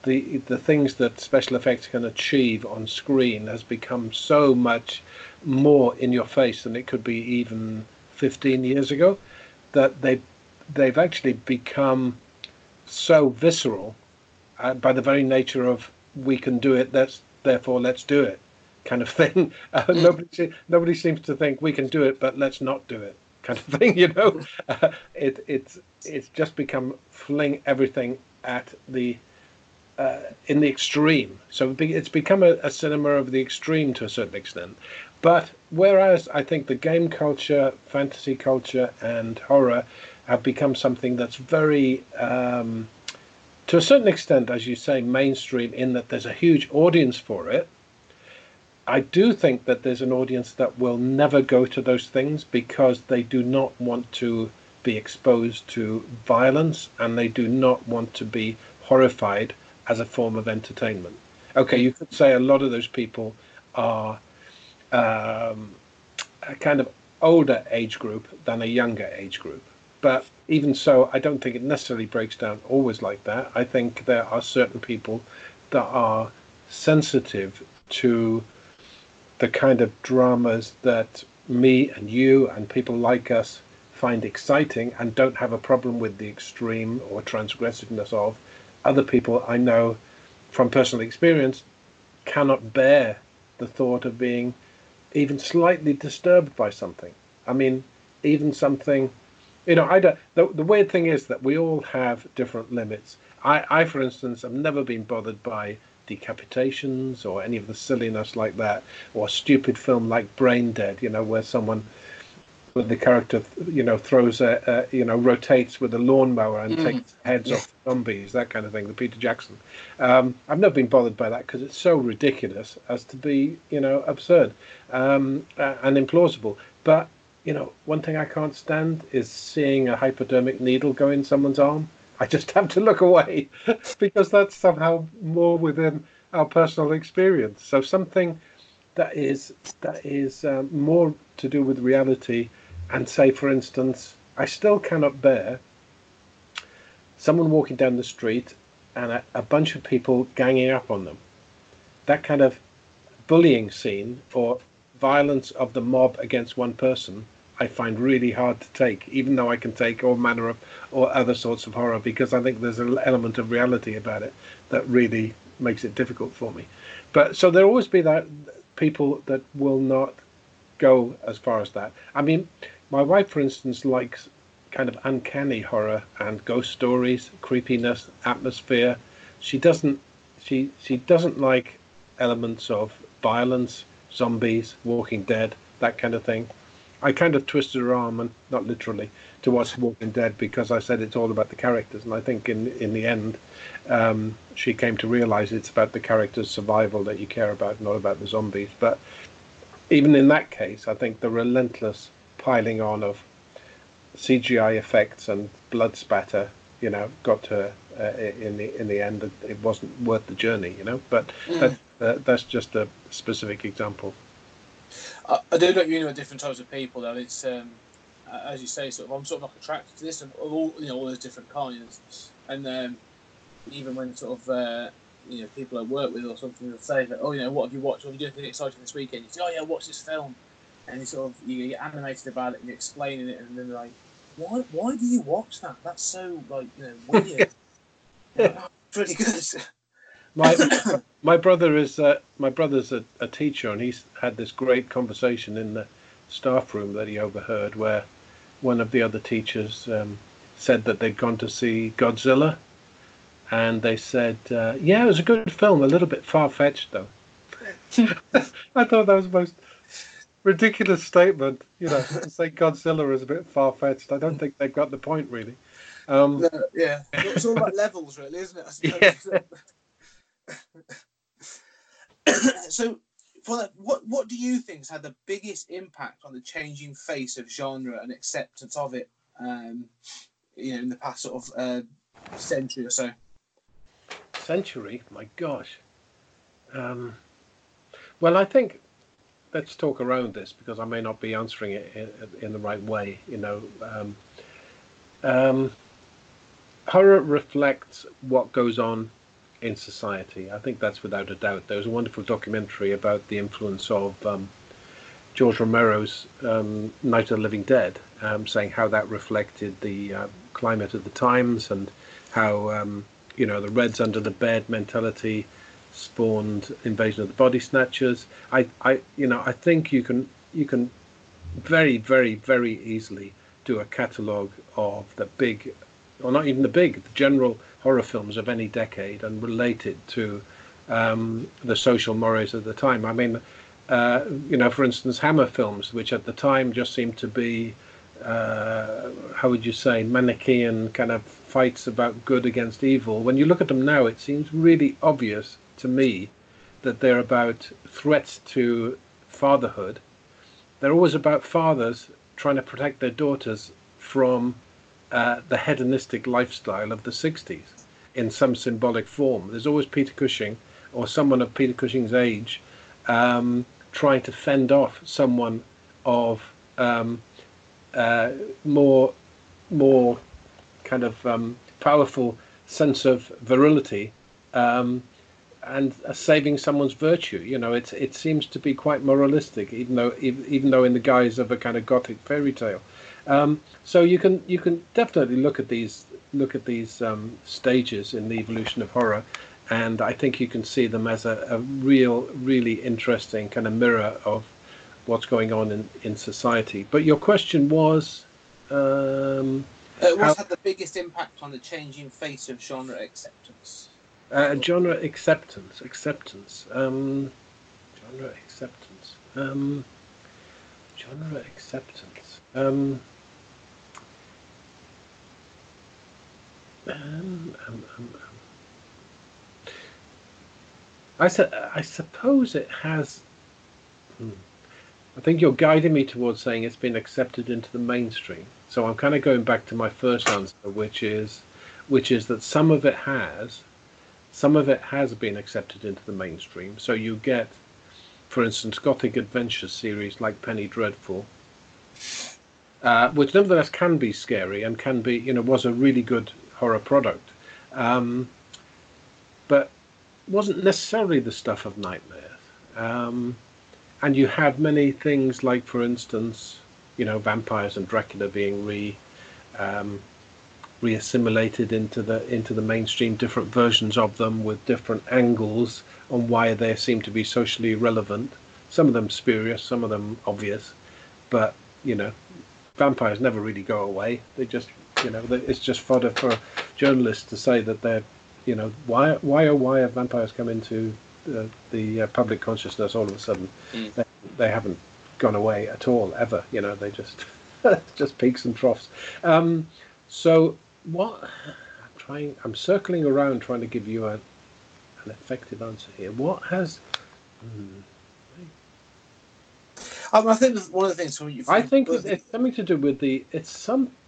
Speaker 5: the the things that special effects can achieve on screen has become so much more in your face than it could be even 15 years ago. That they they've actually become so visceral uh, by the very nature of we can do it. That's therefore let's do it, kind of thing. Uh, nobody se- nobody seems to think we can do it, but let's not do it, kind of thing. You know, uh, it it's it's just become fling everything at the uh, in the extreme. So it's become a, a cinema of the extreme to a certain extent. But whereas I think the game culture, fantasy culture, and horror have become something that's very um, to a certain extent, as you say, mainstream in that there's a huge audience for it. I do think that there's an audience that will never go to those things because they do not want to be exposed to violence and they do not want to be horrified as a form of entertainment. Okay, you could say a lot of those people are um, a kind of older age group than a younger age group. But even so, I don't think it necessarily breaks down always like that. I think there are certain people that are sensitive to the kind of dramas that me and you and people like us find exciting and don't have a problem with the extreme or transgressiveness of. Other people I know from personal experience cannot bear the thought of being even slightly disturbed by something. I mean, even something, you know, I don't. The, the weird thing is that we all have different limits. I, I, for instance, have never been bothered by decapitations or any of the silliness like that, or a stupid film like Braindead, you know, where someone with the character, you know, throws a, a you know, rotates with a lawnmower and mm. takes heads yeah. off zombies, that kind of thing. The Peter Jackson. Um, I've never been bothered by that because it's so ridiculous as to be, you know, absurd um, and implausible. But you know, one thing I can't stand is seeing a hypodermic needle go in someone's arm. I just have to look away because that's somehow more within our personal experience. So something that is that is um, more to do with reality, and say, for instance, I still cannot bear someone walking down the street and a, a bunch of people ganging up on them. That kind of bullying scene or violence of the mob against one person I find really hard to take, even though I can take all manner of or other sorts of horror, because I think there's an element of reality about it that really makes it difficult for me. But so there'll always be that people that will not go as far as that. I mean, my wife, for instance, likes kind of uncanny horror and ghost stories, creepiness, atmosphere. She doesn't she she doesn't like elements of violence, zombies, Walking Dead, that kind of thing. I kind of twisted her arm, and not literally, to watch Walking Dead because I said it's all about the characters, and I think in in the end, um, she came to realize it's about the characters' survival that you care about, not about the zombies. But even in that case, I think the relentless piling on of CGI effects and blood spatter, you know, got to uh, in the in the end. It wasn't worth the journey, you know. But mm. that, uh, that's just a specific example.
Speaker 4: I, I do know you know different types of people though. It's um, as you say, sort of I'm sort of like attracted to this and all you know all those different kinds. And um, even when sort of uh, you know people I work with or something will say that oh you know what have you watched? What have you done anything exciting this weekend? You say oh yeah, watch this film, and you sort of you get animated about it and you're explaining it, and then they're like, why why do you watch that? That's so like you know weird. pretty good.
Speaker 5: My my brother is uh, my brother's a, a teacher, and he's had this great conversation in the staff room that he overheard, where one of the other teachers um, said that they'd gone to see Godzilla, and they said, uh, "Yeah, it was a good film, a little bit far fetched though." I thought that was the most ridiculous statement. You know, to say Godzilla is a bit far fetched. I don't think they've got the point really.
Speaker 4: Um, no, yeah, it's all about levels, really, isn't it? Yeah. so, for that, what what do you think has had the biggest impact on the changing face of genre and acceptance of it? Um, you know, in the past sort of uh, century or so.
Speaker 5: Century, my gosh. Um, well, I think let's talk around this because I may not be answering it in, in the right way. You know, um, um, horror reflects what goes on in society. I think that's without a doubt. There was a wonderful documentary about the influence of um, George Romero's um, Night of the Living Dead, um, saying how that reflected the uh, climate of the times and how um, you know the Reds under the bed mentality spawned Invasion of the Body Snatchers. I, I, you know, I think you can you can very, very, very easily do a catalogue of the big, or not even the big, the general horror films of any decade and related to um, the social mores of the time. I mean, uh, you know, for instance, Hammer films, which at the time just seemed to be, uh, how would you say, Manichaean kind of fights about good against evil. When you look at them now, it seems really obvious to me that they're about threats to fatherhood. They're always about fathers trying to protect their daughters from uh, the hedonistic lifestyle of the 60s in some symbolic form. There's always Peter Cushing or someone of Peter Cushing's age um, trying to fend off someone of um, uh, more more kind of um, powerful sense of virility um, and saving someone's virtue. You know, it's it seems to be quite moralistic, even though even though in the guise of a kind of gothic fairy tale. Um, so you can you can definitely look at these look at these um, stages in the evolution of horror, and I think you can see them as a, a real really interesting kind of mirror of what's going on in, in society. But your question was. Um,
Speaker 4: Uh, what's
Speaker 5: How-
Speaker 4: had the biggest impact on the changing face of genre acceptance?
Speaker 5: Uh, genre acceptance, acceptance, um, genre acceptance, um, genre acceptance. Um, um, um, um, um. I, su- I suppose it has. Hmm. I think you're guiding me towards saying it's been accepted into the mainstream. So I'm kind of going back to my first answer, which is, which is that some of it has, some of it has been accepted into the mainstream. So you get, for instance, Gothic Adventure series like Penny Dreadful, uh, which nevertheless can be scary and can be, you know, was a really good horror product, um, but wasn't necessarily the stuff of nightmares. Um, and you had many things like, for instance, you know, vampires and Dracula being re um, reassimilated into the into the mainstream, different versions of them with different angles on why they seem to be socially relevant. Some of them spurious, some of them obvious, but you know, vampires never really go away. They just, you know, they, it's just fodder for journalists to say that they're, you know, why why oh why have vampires come into the, the uh, public consciousness all of a sudden?
Speaker 4: Mm.
Speaker 5: They, they haven't gone away at all ever. You know, they just just peaks and troughs. Um, so what? I'm trying. I'm circling around trying to give you a, an effective answer here. What has? Hmm,
Speaker 4: Um, I think one of the things from you,
Speaker 5: I think it's, it's something to do with the. It's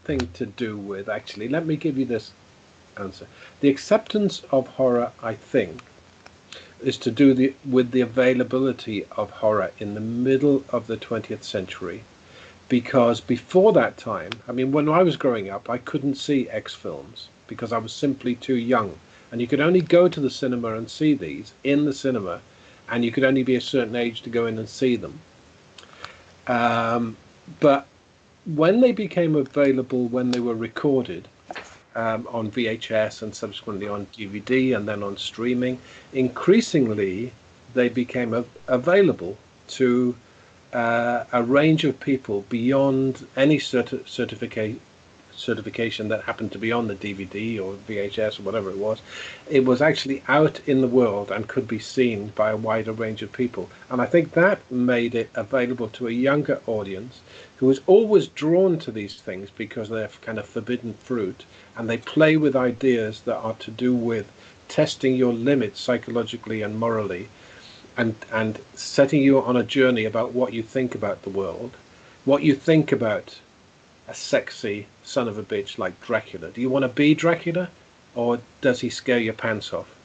Speaker 5: something to do with actually. Let me give you this answer. The acceptance of horror, I think, is to do the, with the availability of horror in the middle of the 20th century. Because before that time, I mean, when I was growing up, I couldn't see X films because I was simply too young. And you could only go to the cinema and see these in the cinema, and you could only be a certain age to go in and see them. Um, but when they became available, when they were recorded um, on VHS and subsequently on DVD and then on streaming, increasingly they became av- available to uh, a range of people beyond any certi- certification that happened to be on the DVD or VHS or whatever it was. It was actually out in the world and could be seen by a wider range of people. And I think that made it available to a younger audience who was always drawn to these things because they're kind of forbidden fruit and they play with ideas that are to do with testing your limits psychologically and morally and and setting you on a journey about what you think about the world, what you think about a sexy son of a bitch like Dracula. Do you want to be Dracula, or does he scare your pants off?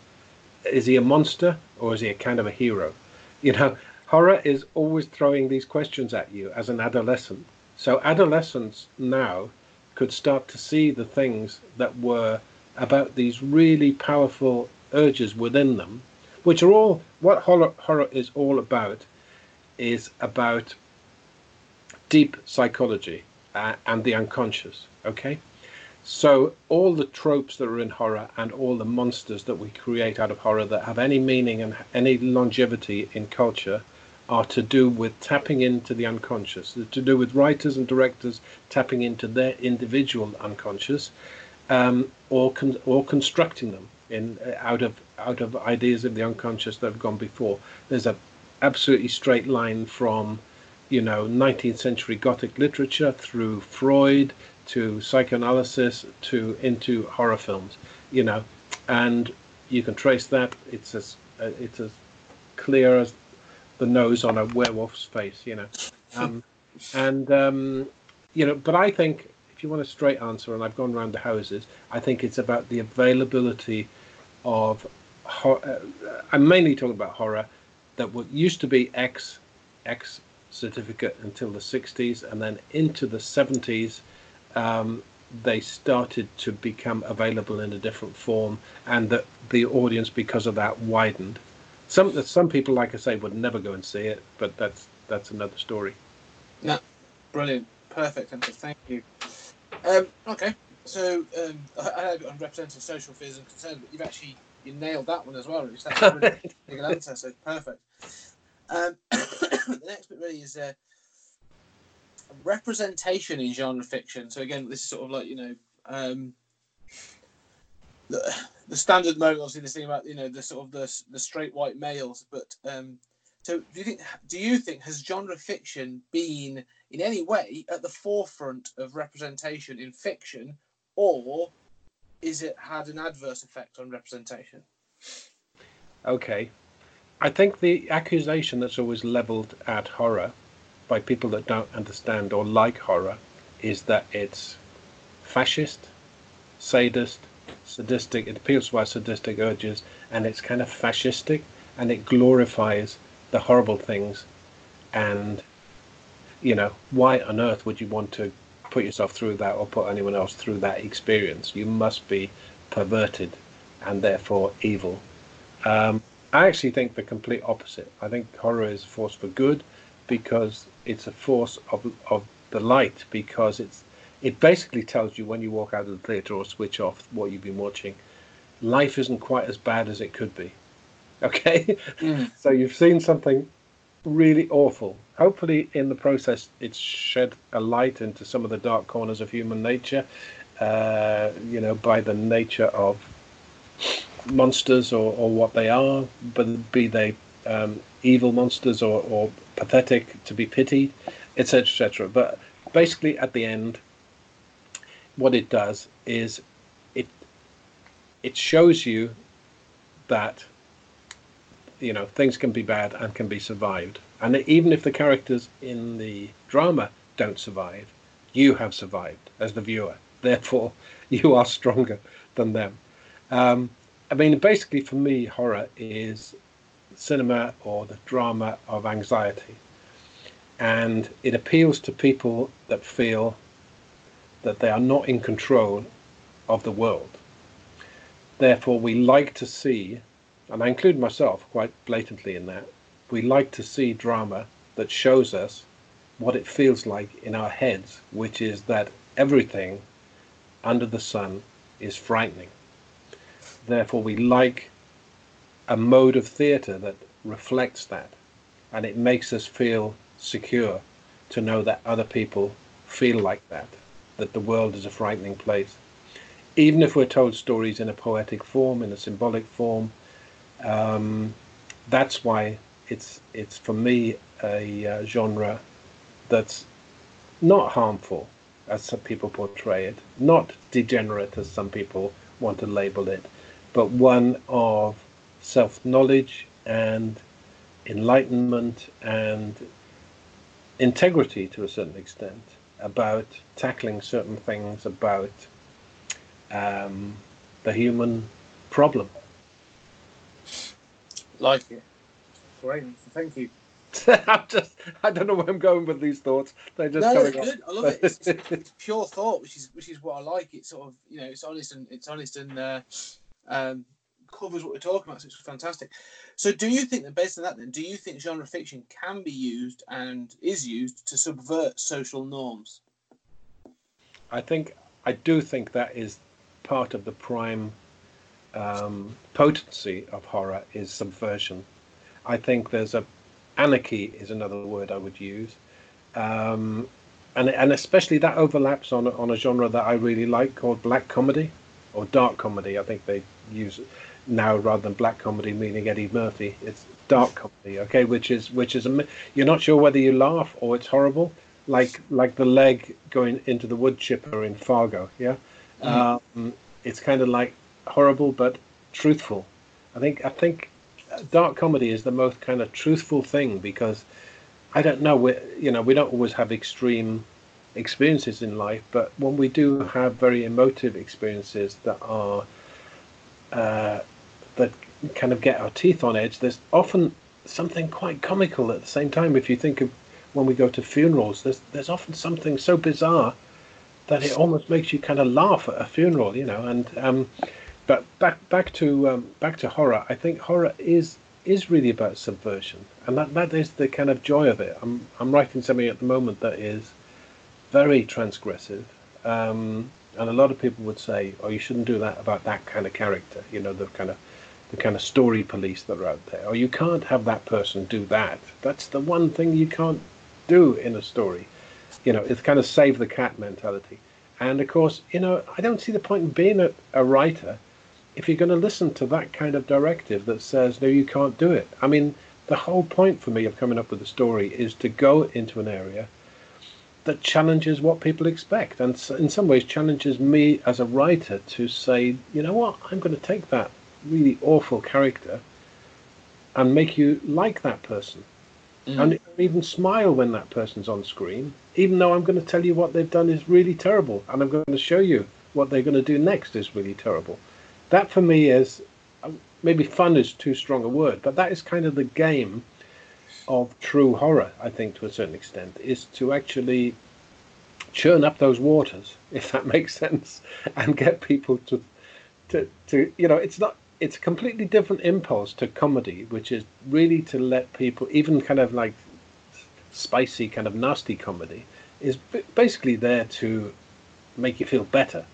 Speaker 5: Is he a monster, or is he a kind of a hero? You know, horror is always throwing these questions at you as an adolescent. So adolescents now could start to see the things that were about these really powerful urges within them, which are all what horror, horror is all about, is about deep psychology uh, and the unconscious. Okay, so all the tropes that are in horror and all the monsters that we create out of horror that have any meaning and any longevity in culture are to do with tapping into the unconscious. To do with writers and directors tapping into their individual unconscious, um, or con- or constructing them in uh, out of out of ideas of the unconscious that have gone before. There's a absolutely straight line from you know 19th century Gothic literature through Freud to psychoanalysis to into horror films, you know, and you can trace that. It's as uh, it's as clear as the nose on a werewolf's face, you know. Um, and um, you know, but I think if you want a straight answer, and I've gone around the houses, I think it's about the availability of. Hor- uh, I'm mainly talking about horror that what used to be X X certificate until the 60s, and then into the 70s, um, they started to become available in a different form, and that the audience, because of that, widened. Some some people, like I say, would never go and see it, but that's that's another story.
Speaker 4: No, brilliant, perfect answer. Thank you. Um, okay, so um, I, I had on representative social fears and concerns, but you've actually you nailed that one as well. That's a really good answer. So perfect. Um, the next bit really is uh, representation in genre fiction. So again, this is sort of like you know um, the, the standard moment. Obviously, this thing about you know the sort of the the straight white males, but um, so do you think do you think has genre fiction been in any way at the forefront of representation in fiction, or is it had an adverse effect on representation?
Speaker 5: Okay. I think the accusation that's always leveled at horror by people that don't understand or like horror is that it's fascist, sadist, sadistic, it appeals to our sadistic urges, and it's kind of fascistic, and it glorifies the horrible things. And, you know, why on earth would you want to put yourself through that or put anyone else through that experience? You must be perverted and therefore evil. Um, I actually think the complete opposite. I think horror is a force for good because it's a force of of the light because it's it basically tells you when you walk out of the theater or switch off what you've been watching, life isn't quite as bad as it could be. Okay,
Speaker 4: Mm.
Speaker 5: so you've seen something really awful. Hopefully, in the process, it's shed a light into some of the dark corners of human nature. Uh, you know, by the nature of monsters or, or what they are, but be they um, evil monsters or, or pathetic to be pitied, etc., etc. But basically, at the end, what it does is it it shows you that you know things can be bad and can be survived, and even if the characters in the drama don't survive, you have survived as the viewer. Therefore, you are stronger than them. Um, I mean, basically, for me, horror is cinema or the drama of anxiety. And it appeals to people that feel that they are not in control of the world. Therefore, we like to see, and I include myself quite blatantly in that, we like to see drama that shows us what it feels like in our heads, which is that everything under the sun is frightening therefore we like a mode of theatre that reflects that and it makes us feel secure to know that other people feel like that that the world is a frightening place. Even if we're told stories in a poetic form in a symbolic form um, that's why it's it's for me a uh, genre that's not harmful as some people portray it not degenerate as some people want to label it but one of self knowledge and enlightenment and integrity to a certain extent about tackling certain things about um, the human problem.
Speaker 4: Like it. Great. Thank you.
Speaker 5: I'm just, I don't know where I'm going with these thoughts. They're just
Speaker 4: no,
Speaker 5: coming
Speaker 4: it's good. I love it. It's, it's, it's pure thought, which is which is what I like. It's sort of you know, it's honest and it's honest and uh, um, covers what we're talking about. So it's fantastic. So, do you think that based on that, then, do you think genre fiction can be used and is used to subvert social norms?
Speaker 5: I think I do think that is part of the prime um, potency of horror is subversion. I think there's a anarchy is another word I would use, um, and and especially that overlaps on on a genre that I really like called black comedy or dark comedy. I think they use now rather than black comedy meaning Eddie Murphy. It's dark comedy, okay, which is which is a you're not sure whether you laugh or it's horrible, like like the leg going into the wood chipper in Fargo, yeah. Um, it's kind of like horrible but truthful. I think I think uh, dark comedy is the most kind of truthful thing because I don't know we you know we don't always have extreme experiences in life, but when we do have very emotive experiences that are uh, that kind of get our teeth on edge, there's often something quite comical at the same time. If you think of when we go to funerals, there's there's often something so bizarre that it almost makes you kind of laugh at a funeral, you know. And um, but back back to um, back to horror. I think horror is is really about subversion, and that, that is the kind of joy of it. I'm I'm writing something at the moment that is very transgressive, um, and a lot of people would say, "Oh, you shouldn't do that about that kind of character." You know, the kind of the kind of story police that are out there. Or you can't have that person do that. That's the one thing you can't do in a story. You know, it's kind of save the cat mentality. And of course, you know, I don't see the point in being a, a writer if you're going to listen to that kind of directive that says, no, you can't do it. I mean, the whole point for me of coming up with a story is to go into an area that challenges what people expect and in some ways challenges me as a writer to say, you know what, I'm going to take that really awful character and make you like that person mm. and even smile when that person's on screen, even though I'm going to tell you what they've done is really terrible and I'm going to show you what they're going to do next is really terrible. That for me is maybe fun is too strong a word, but that is kind of the game of true horror, I think, to a certain extent, is to actually churn up those waters, if that makes sense, and get people to, to, to you know, it's not it's a completely different impulse to comedy, which is really to let people, even kind of like spicy, kind of nasty comedy, is basically there to make you feel better.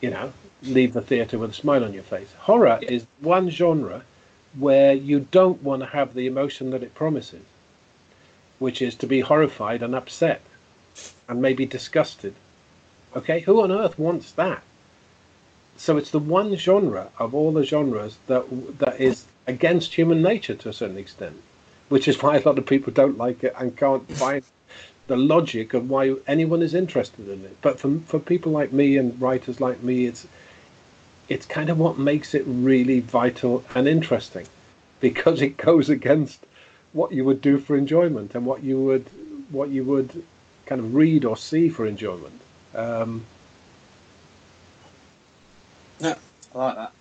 Speaker 5: You know, leave the theatre with a smile on your face. Horror yeah. is one genre where you don't want to have the emotion that it promises, which is to be horrified and upset and maybe disgusted. Okay, who on earth wants that? So it's the one genre of all the genres that that is against human nature to a certain extent, which is why a lot of people don't like it and can't find the logic of why anyone is interested in it. But for for people like me and writers like me, it's it's kind of what makes it really vital and interesting, because it goes against what you would do for enjoyment and what you would what you would kind of read or see for enjoyment. Um,
Speaker 4: yeah, I like that.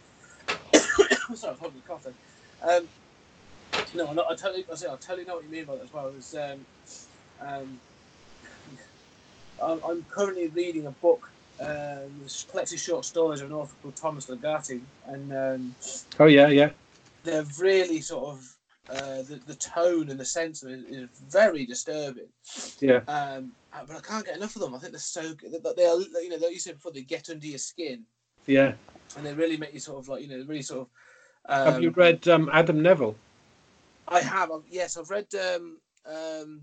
Speaker 4: Sorry, I was coughing. Um, no, no, I totally, I, say, I totally know what you mean by that as well. Was, um, um, I'm, I'm currently reading a book, um, collected short stories of an author called Thomas Ligotti, and um,
Speaker 5: oh yeah, yeah,
Speaker 4: they're really sort of uh, the the tone and the sense of it is very disturbing.
Speaker 5: Yeah.
Speaker 4: Um, but I can't get enough of them. I think they're so good. They are, you know, like you said before, they get under your skin.
Speaker 5: Yeah
Speaker 4: and they really make you sort of like you know really sort of.
Speaker 5: Um, have you um, read um, Adam Nevill?
Speaker 4: I have. I've, yes, I've read. Um, um,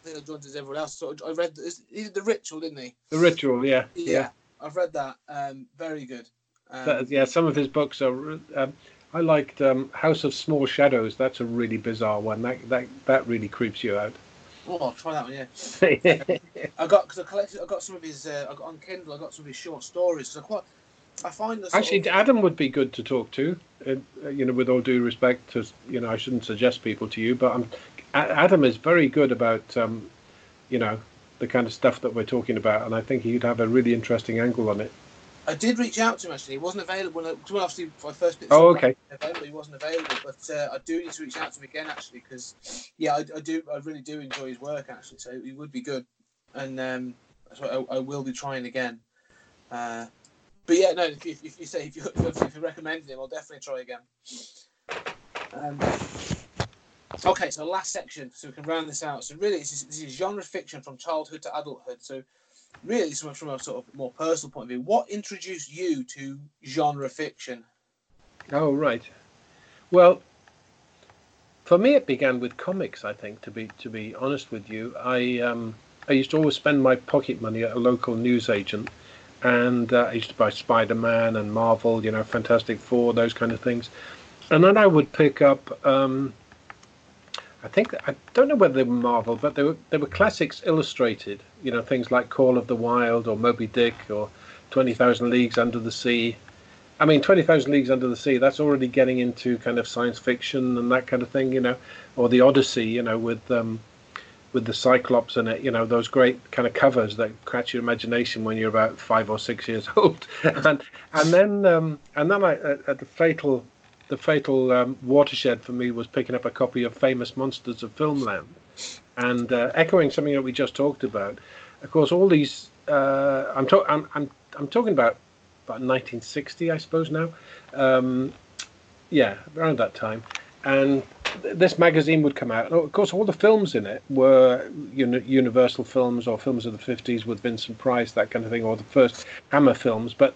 Speaker 4: I think I joined as everyone else. So I read. He did the ritual, didn't he?
Speaker 5: The ritual, yeah.
Speaker 4: Yeah, yeah. I've read that. Um, very good.
Speaker 5: Um, that, yeah, some of his books are. Um, I liked um, House of Small Shadows. That's a really bizarre one. That that that really creeps you out.
Speaker 4: Oh, I'll try that one. Yeah. I got because I collected. I got some of his. Uh, I got on Kindle. I got some of his short stories. So I quite. I find
Speaker 5: actually of... Adam would be good to talk to. Uh, you know, with all due respect to you know, I shouldn't suggest people to you, but I'm, Adam is very good about um, you know the kind of stuff that we're talking about, and I think he'd have a really interesting angle on it.
Speaker 4: I did reach out to him actually. He wasn't available. When obviously, I first bit.
Speaker 5: Oh, okay.
Speaker 4: Available, he wasn't available, but uh, I do need to reach out to him again actually because, yeah, I, I, do. I really do enjoy his work actually. So he would be good, and um, so I, I will be trying again. Uh, but yeah, no. If if you say if you if you recommended him, I'll definitely try again. Um, okay, so last section, so we can round this out. So really, this is, this is genre fiction from childhood to adulthood. So really, from, from a sort of more personal point of view, what introduced you to genre fiction?
Speaker 5: Oh right. Well, for me, it began with comics. I think to be to be honest with you, I um, I used to always spend my pocket money at a local newsagent and uh, I used to buy Spider Man and Marvel, you know, Fantastic Four, those kind of things. And then I would pick up, um, I think I don't know whether they were Marvel, but they were they were classics illustrated, you know, things like Call of the Wild or Moby Dick or Twenty Thousand Leagues Under the Sea. I mean, Twenty Thousand Leagues Under the Sea. That's already getting into kind of science fiction and that kind of thing, you know, or the Odyssey, you know, with um, with the Cyclops in it, you know, those great kind of covers that catch your imagination when you're about five or six years old. and and then um, and then I, at, at, the fatal the fatal um, watershed for me was picking up a copy of Famous Monsters of Filmland, and uh, echoing something that we just talked about. Of course, all these uh, I'm, talk- I'm I'm I'm talking about about 1960, I suppose now. Um, yeah, around that time, and this magazine would come out. And of course, all the films in it were uni- Universal films or films of the 50s with Vincent Price, that kind of thing, or the first Hammer films. But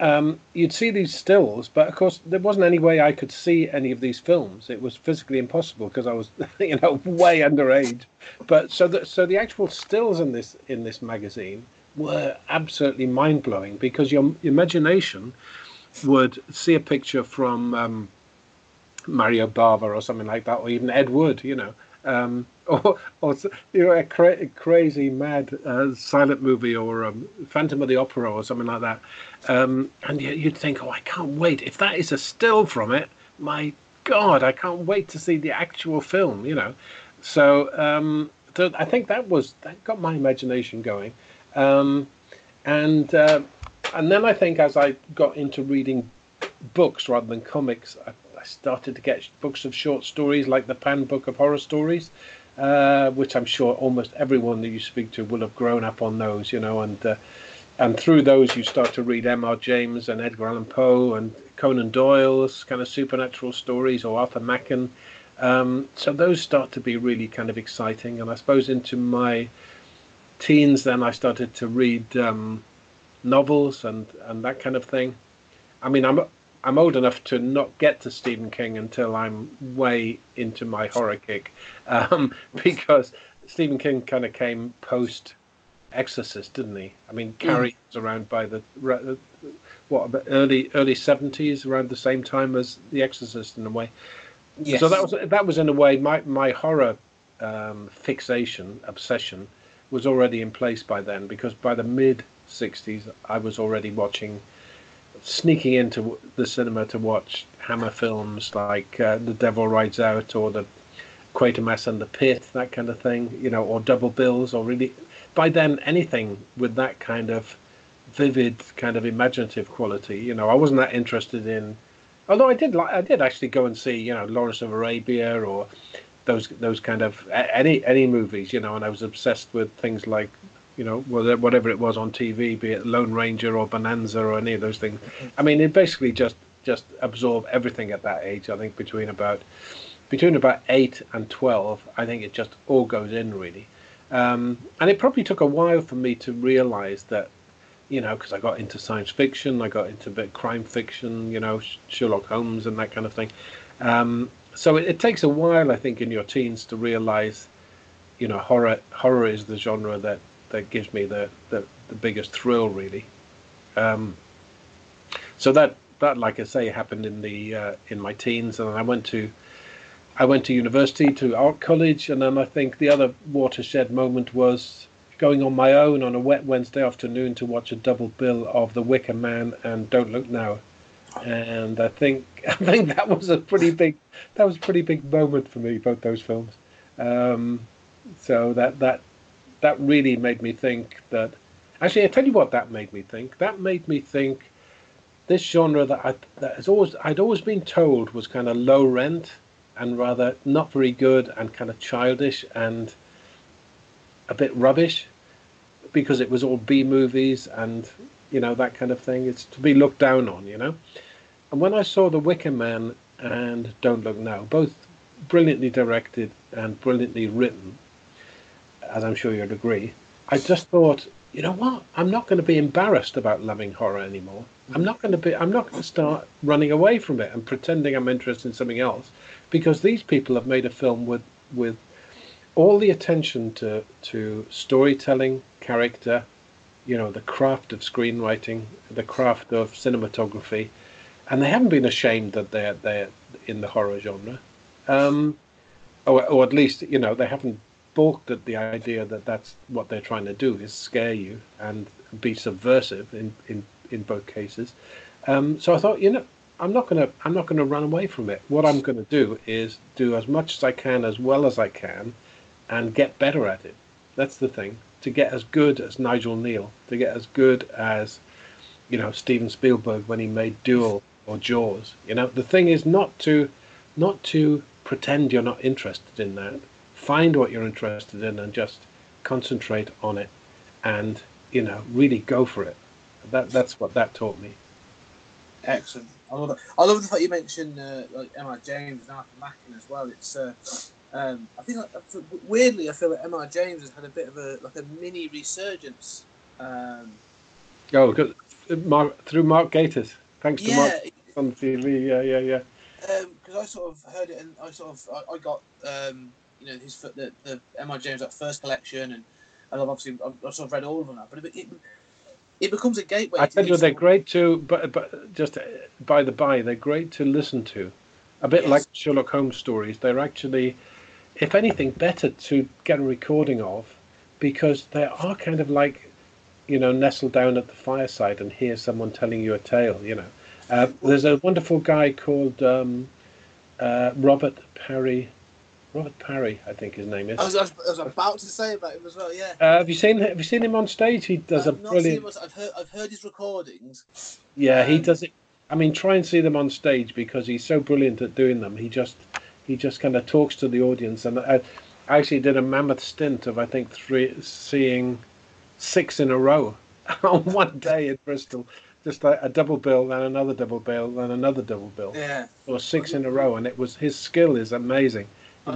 Speaker 5: um, you'd see these stills, but of course, there wasn't any way I could see any of these films. It was physically impossible because I was, you know, way underage. But so the so the actual stills in this in this magazine were absolutely mind blowing because your imagination would see a picture from um, Mario Bava or something like that, or even Ed Wood, you know, um, or, or you know, a cra- crazy, mad uh, silent movie or um, Phantom of the Opera or something like that, um, and you, you'd think, oh, I can't wait. If that is a still from it, my God, I can't wait to see the actual film, you know. So, um, I think that was that got my imagination going, um, and uh, and then I think as I got into reading books rather than comics, I, I started to get books of short stories like the Pan Book of Horror Stories, uh, which I'm sure almost everyone that you speak to will have grown up on those, you know, and uh, and through those you start to read M.R. James and Edgar Allan Poe and Conan Doyle's kind of supernatural stories or Arthur Machen. Um, so those start to be really kind of exciting, and I suppose into my teens then I started to read um, novels and and that kind of thing. I mean, I'm I'm old enough to not get to Stephen King until I'm way into my horror kick, um, because Stephen King kind of came post Exorcist, didn't he? I mean, Carrie was around by the what early early seventies, around the same time as The Exorcist, in a way.
Speaker 4: Yes.
Speaker 5: So that was that was in a way my my horror um, fixation obsession was already in place by then because by the mid 60s I was already watching sneaking into the cinema to watch Hammer films like uh, The Devil Rides Out or the Quatermass and the Pit that kind of thing you know or Double Bills or really by then anything with that kind of vivid kind of imaginative quality you know. I wasn't that interested in although I did like I did actually go and see you know Lawrence of Arabia or those those kind of any any movies you know and I was obsessed with things like you know whatever it was on TV be it Lone Ranger or Bonanza or any of those things I mean it basically just just absorbed everything at that age I think between about between about 8 and 12 I think it just all goes in really um, and it probably took a while for me to realize that you know, because I got into science fiction, I got into a bit crime fiction, you know, Sherlock Holmes and that kind of thing. Um, so it, it, takes a while, I think, in your teens to realize, you know, horror horror is the genre that, that gives me the, the, the biggest thrill, really. Um, so that that, like I say, happened in the uh, in my teens, and I went to I went to university to art college, and then I think the other watershed moment was going on my own on a wet Wednesday afternoon to watch a double bill of The Wicker Man and Don't Look Now, and I think I think that was a pretty big that was a pretty big moment for me both those films. Um, so that that that really made me think that actually I tell you what that made me think that made me think this genre that I that has always I'd always been told was kind of low rent and rather not very good and kind of childish and a bit rubbish because it was all B movies and you know that kind of thing. It's to be looked down on, you know. And when I saw The Wicker Man and Don't Look Now, both brilliantly directed and brilliantly written, as I'm sure you'd agree, I just thought, you know what? I'm not going to be embarrassed about loving horror anymore. I'm not going to be. I'm not going to start running away from it and pretending I'm interested in something else, because these people have made a film with with all the attention to to storytelling, character, you know, the craft of screenwriting, the craft of cinematography, and they haven't been ashamed that they're they're in the horror genre, um, or or at least you know they haven't balked at the idea that that's what they're trying to do is scare you and be subversive in in in both cases. Um, so I thought, you know, I'm not gonna I'm not gonna run away from it. What I'm gonna do is do as much as I can, as well as I can, and get better at it. That's the thing. To get as good as Nigel Kneale, to get as good as, you know, Steven Spielberg when he made Duel or Jaws. You know, the thing is not to, not to pretend you're not interested in that. Find what you're interested in and just concentrate on it, and you know, really go for it. That that's what that taught me.
Speaker 4: Excellent. I love it. I love the fact you mentioned uh, like M.R. James and Arthur Machen as well. It's uh, um, I think like, weirdly I feel like M.R. James has had a bit of a like a mini resurgence. Um,
Speaker 5: oh, because Mark, through Mark Gatiss. Thanks to Mark on TV. Yeah, yeah, yeah.
Speaker 4: Because um, I sort of heard it and I sort of I, I got um, you know his the, the M.R. James like first collection and, and I've obviously I've, I've, sort of read all of them now, but it, it, it becomes a gateway.
Speaker 5: I tell you, they're great to, but but just by the by, they're great to listen to. A bit yes. like Sherlock Holmes stories, they're actually, if anything, better to get a recording of, because they are kind of like, you know, nestle down at the fireside and hear someone telling you a tale. You know, uh, there's a wonderful guy called um, uh, Robert Parry Robert Parry, I think his name is.
Speaker 4: I was, I was, about to say about him as well. Yeah.
Speaker 5: Uh, have you seen Have you seen him on stage? He does I've a brilliant.
Speaker 4: I've heard I've heard his recordings.
Speaker 5: Yeah, um, he does it. I mean, try and see them on stage because he's so brilliant at doing them. He just he just kind of talks to the audience, and I, I actually did a mammoth stint of I think three seeing six in a row on one day in Bristol. Just a, a double bill, then another double bill, then another double bill.
Speaker 4: Yeah.
Speaker 5: Or six in a row, and it was his skill is amazing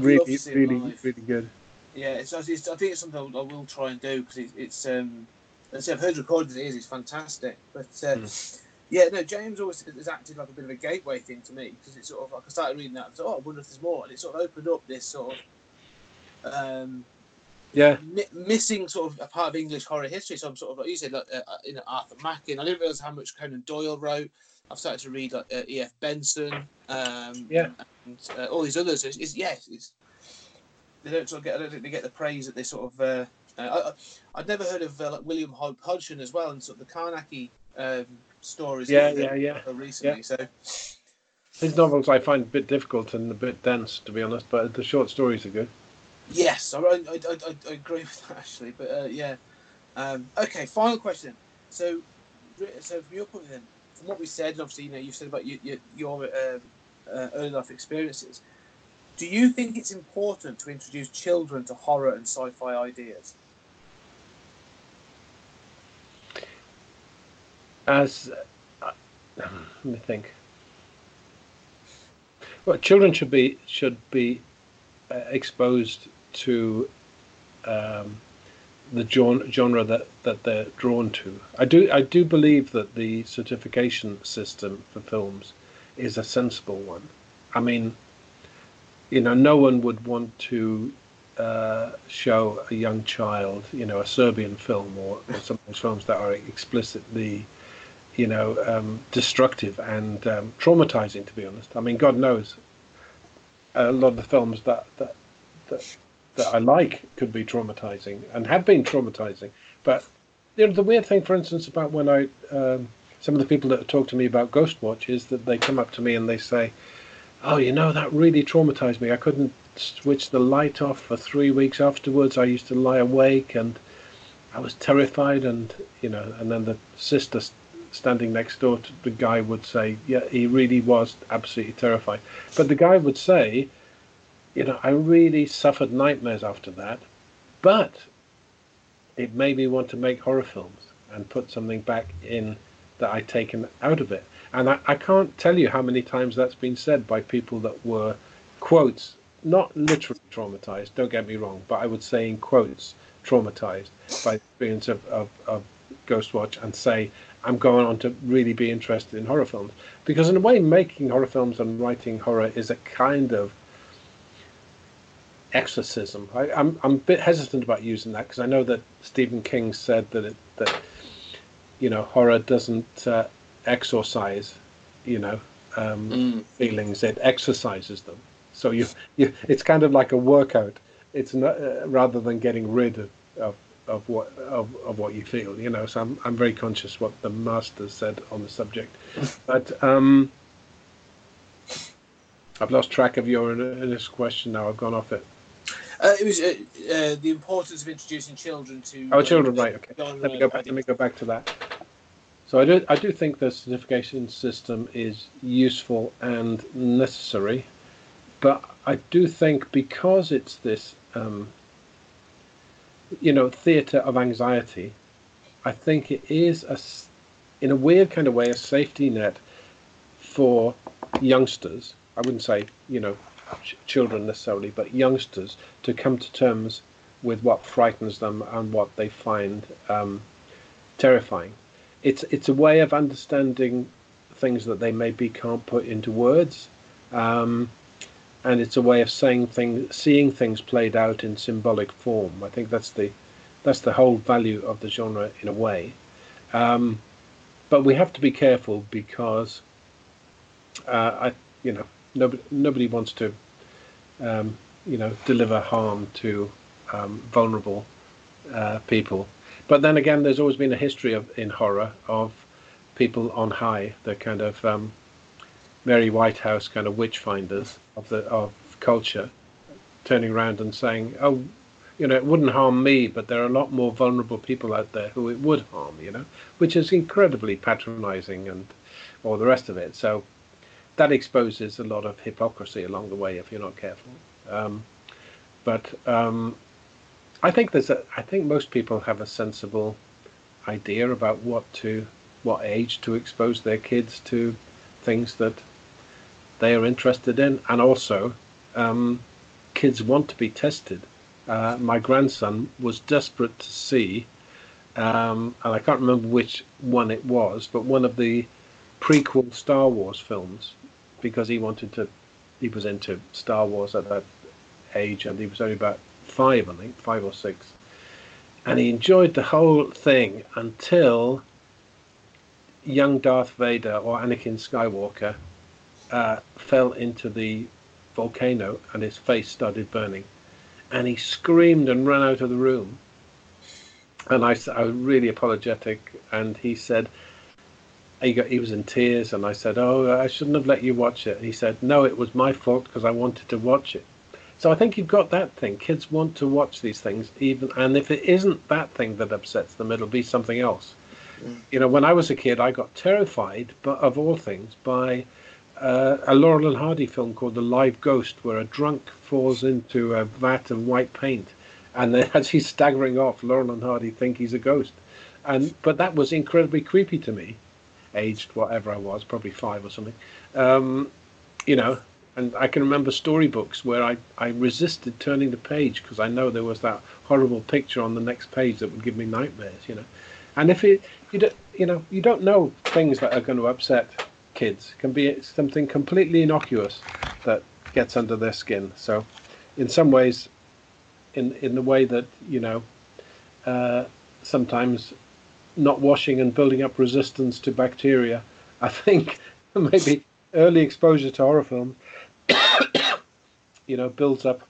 Speaker 5: really, really, really good.
Speaker 4: Yeah, it's, it's, I think it's something I will try and do because it, it's. Um, I've heard recorded it is. It's fantastic, but uh, mm. yeah, no. James always has acted like a bit of a gateway thing to me because it's sort of like I started reading that. I thought, oh, I wonder if there's more, and it sort of opened up this sort of. Um,
Speaker 5: yeah,
Speaker 4: mi- missing sort of a part of English horror history. So I'm sort of like you said, like uh, uh you know Arthur Machen. I didn't realize how much Conan Doyle wrote. I've started to read like uh, E.F. Benson. Um,
Speaker 5: yeah,
Speaker 4: and uh, all these others. It's, it's yes, it's they don't sort of get. I don't think they get the praise that they sort of. Uh, uh, I, would never heard of uh, like William Hodgson as well, and sort of the Carnacki um, stories.
Speaker 5: Yeah, yeah, yeah.
Speaker 4: Recently,
Speaker 5: yeah.
Speaker 4: so
Speaker 5: his novels I find a bit difficult and a bit dense, to be honest, but the short stories are good.
Speaker 4: Yes, I, I, I, I agree with that actually, but uh, yeah. Um, okay, final question. So, so from your point of view, then, from what we said, obviously, you know, you've said about your your, your uh, uh, early life experiences. Do you think it's important to introduce children to horror and sci-fi ideas?
Speaker 5: As uh, let me think. Well, children should be should be uh, exposed to um, the genre that, that they're drawn to. I do I do believe that the certification system for films is a sensible one. I mean, you know, no one would want to uh, show a young child, you know, a Serbian film or, or some of those films that are explicitly, you know, um, destructive and um, traumatizing. To be honest, I mean, God knows, a lot of the films that that that, that I like could be traumatizing and have been traumatizing. But you know, the weird thing, for instance, about when I um, some of the people that talk to me about Ghostwatch is that they come up to me and they say, oh, you know, that really traumatized me. I couldn't switch the light off for three weeks afterwards. I used to lie awake and I was terrified. And, you know, and then the sister standing next door to the guy would say, yeah, he really was absolutely terrified. But the guy would say, you know, I really suffered nightmares after that, but it made me want to make horror films and put something back in that I'd taken out of it. And I, I can't tell you how many times that's been said by people that were, quotes, not literally traumatized, don't get me wrong, but I would say in quotes, traumatized by the experience of, of, of Ghostwatch and say, I'm going on to really be interested in horror films. Because in a way, making horror films and writing horror is a kind of exorcism. I, am I'm, I'm a bit hesitant about using that because I know that Stephen King said that it, that you know horror doesn't uh, exorcise, you know, um, mm. feelings. It exercises them. So you, you, it's kind of like a workout. It's not uh, rather than getting rid of, of, of what of, of what you feel. You know, so I'm I'm very conscious what the master said on the subject, but um, I've lost track of your initial question now. I've gone off it.
Speaker 4: Uh, it was uh, uh, the importance of introducing children to.
Speaker 5: Oh, children, right? Okay. Let me go back. Let me go back to that. So I do, I do think the certification system is useful and necessary, but I do think because it's this, um, you know, theatre of anxiety, I think it is a, in a weird kind of way, a safety net for youngsters. I wouldn't say you know ch- children necessarily, but youngsters to come to terms with what frightens them and what they find um, terrifying. It's it's a way of understanding things that they maybe can't put into words, um, and it's a way of saying things, seeing things played out in symbolic form. I think that's the that's the whole value of the genre in a way. Um, but we have to be careful because uh, I, you know, nobody nobody wants to, um, you know, deliver harm to um, vulnerable uh, people. But then again, there's always been a history of in horror of people on high, the kind of um, Mary Whitehouse kind of witch finders of the of culture, turning around and saying, "Oh, you know, it wouldn't harm me, but there are a lot more vulnerable people out there who it would harm." You know, which is incredibly patronising and all the rest of it. So that exposes a lot of hypocrisy along the way if you're not careful. Um, but um, I think there's a. I think most people have a sensible idea about what to, what age to expose their kids to things that they are interested in, and also um, kids want to be tested. Uh, my grandson was desperate to see, um, and I can't remember which one it was, but one of the prequel Star Wars films, because he wanted to. He was into Star Wars at that age, and he was only about five, I think, five or six. And he enjoyed the whole thing until young Darth Vader or Anakin Skywalker uh, fell into the volcano and his face started burning. And he screamed and ran out of the room. And I, I was really apologetic. And he said, he, got, he was in tears. And I said, Oh, I shouldn't have let you watch it. And he said, No, it was my fault because I wanted to watch it. So I think you've got that thing. Kids want to watch these things, even and if it isn't that thing that upsets them, it'll be something else. You know, when I was a kid, I got terrified, but of all things, by uh, a Laurel and Hardy film called The Live Ghost, where a drunk falls into a vat of white paint, and then as he's staggering off, Laurel and Hardy think he's a ghost. And but that was incredibly creepy to me, aged whatever I was, probably five or something. Um, you know, and I can remember storybooks where I, I resisted turning the page because I know there was that horrible picture on the next page that would give me nightmares, you know. And if it you don't you know you don't know things that are going to upset kids It can be something completely innocuous that gets under their skin. So, in some ways, in in the way that you know, uh, sometimes not washing and building up resistance to bacteria, I think maybe early exposure to horror films you know, builds up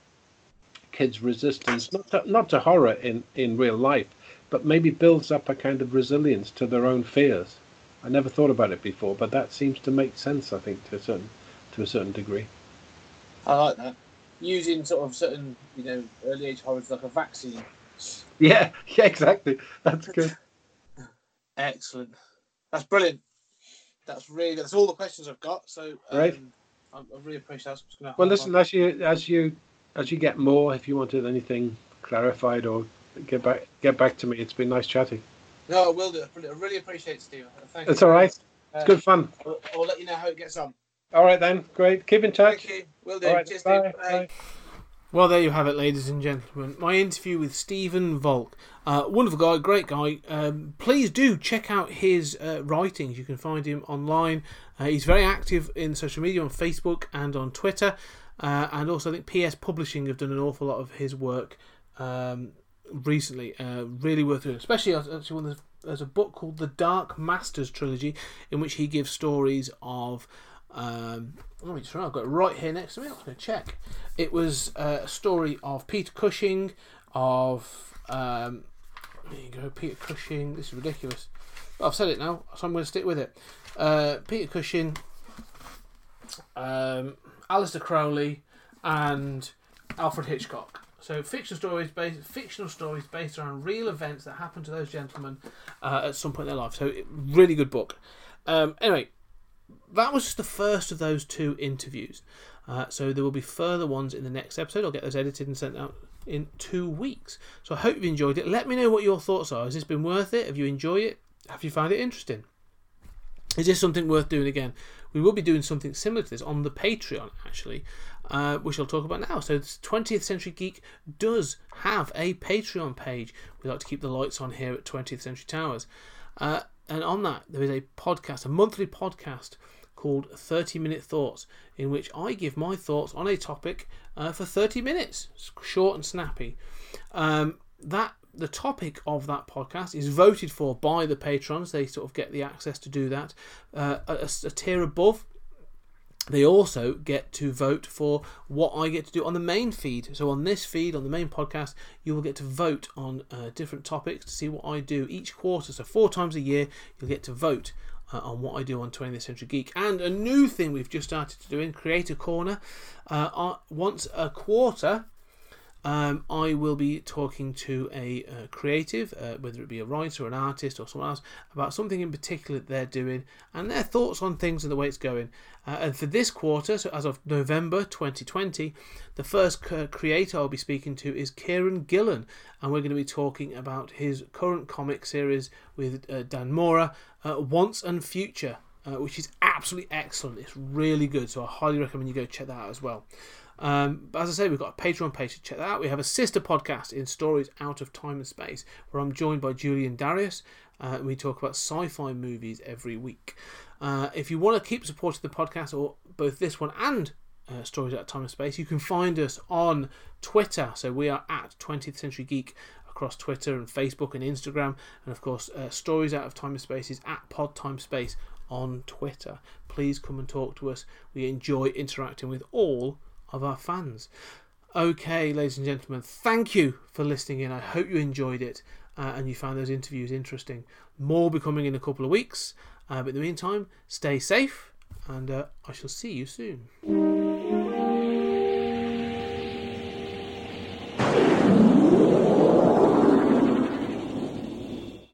Speaker 5: kids' resistance, not to, not to horror in, in real life, but maybe builds up a kind of resilience to their own fears. I never thought about it before, but that seems to make sense, I think, to a certain to a certain degree.
Speaker 4: I like that. Using sort of certain, you know, early age horrors like a vaccine.
Speaker 5: Yeah, yeah, exactly. That's good.
Speaker 4: Excellent. That's brilliant. That's really. That's all the questions I've got. So, um,
Speaker 5: Right.
Speaker 4: I, I really appreciate that.
Speaker 5: Well, listen,
Speaker 4: on.
Speaker 5: as you as you as you get more, if you wanted anything clarified or get back get back to me, it's been nice chatting.
Speaker 4: No, I will do. I really appreciate it, Steve. Thank
Speaker 5: It's
Speaker 4: you.
Speaker 5: all right. It's
Speaker 4: Uh,
Speaker 5: good fun.
Speaker 4: I'll, I'll let you know how it gets on.
Speaker 5: All right then, great. Keep in touch.
Speaker 4: Thank you. Will do.
Speaker 5: Right,
Speaker 4: Cheers,
Speaker 5: bye.
Speaker 4: Steve. Bye.
Speaker 5: bye.
Speaker 2: Well, there you have it, ladies and gentlemen. My interview with Stephen Volk. Uh, wonderful guy, great guy. Um, please do check out his uh, writings. You can find him online. Uh, he's very active in social media on Facebook and on Twitter. Uh, and also, I think PS Publishing have done an awful lot of his work um, recently. Uh, really worth doing, especially actually when there's, there's a book called The Dark Masters Trilogy, in which he gives stories of. Um, let me try. I've got it right here next to me. I'm going to check. It was uh, a story of Peter Cushing, of um, there you go, Peter Cushing. This is ridiculous. But I've said it now, so I'm going to stick with it. Uh, Peter Cushing, um, Aleister Crowley, and Alfred Hitchcock. So fictional stories based fictional stories based around real events that happened to those gentlemen uh, at some point in their life. So really good book. Um, anyway, that was just the first of those two interviews. Uh, so there will be further ones in the next episode. I'll get those edited and sent out in two weeks. So I hope you've enjoyed it. Let me know what your thoughts are. Has this been worth it? Have you enjoyed it? Have you found it interesting? Is this something worth doing again? We will be doing something similar to this on the Patreon, actually, uh, which I'll talk about now. So, 20th Century Geek does have a Patreon page. We like to keep the lights on here at 20th Century Towers. Uh, and on that, there is a podcast, a monthly podcast called 30 Minute Thoughts, in which I give my thoughts on a topic uh, for 30 minutes. It's short and snappy. Um, that the topic of that podcast is voted for by the patrons. They sort of get the access to do that. Uh, a, a tier above, they also get to vote for what I get to do on the main feed. So, on this feed, on the main podcast, you will get to vote on uh, different topics to see what I do each quarter. So, four times a year, you'll get to vote uh, on what I do on 20th Century Geek. And a new thing we've just started to do in Creator Corner uh, once a quarter. Um, I will be talking to a uh, creative, uh, whether it be a writer, an artist, or someone else, about something in particular that they're doing and their thoughts on things and the way it's going. Uh, and for this quarter, so as of November 2020, the first creator I'll be speaking to is Kieron Gillen, and we're going to be talking about his current comic series with uh, Dan Mora, uh, Once and Future. Uh, which is absolutely excellent. It's really good, so I highly recommend you go check that out as well. Um, but as I say, we've got a Patreon page to check that out. We have a sister podcast in Stories Out of Time and Space, where I'm joined by Julian Darius. Uh, we talk about sci fi movies every week. Uh, if you want to keep supporting the podcast, or both this one and uh, Stories Out of Time and Space, you can find us on Twitter. So we are at 20th Century Geek across Twitter and Facebook and Instagram. And of course, uh, Stories Out of Time and Space is at Pod Time Space on Twitter. Please come and talk to us. We enjoy interacting with all of our fans. Okay, ladies and gentlemen, thank you for listening in. I hope you enjoyed it uh, and you found those interviews interesting. More will be coming in a couple of weeks. Uh, but in the meantime, stay safe and uh, I shall see you soon.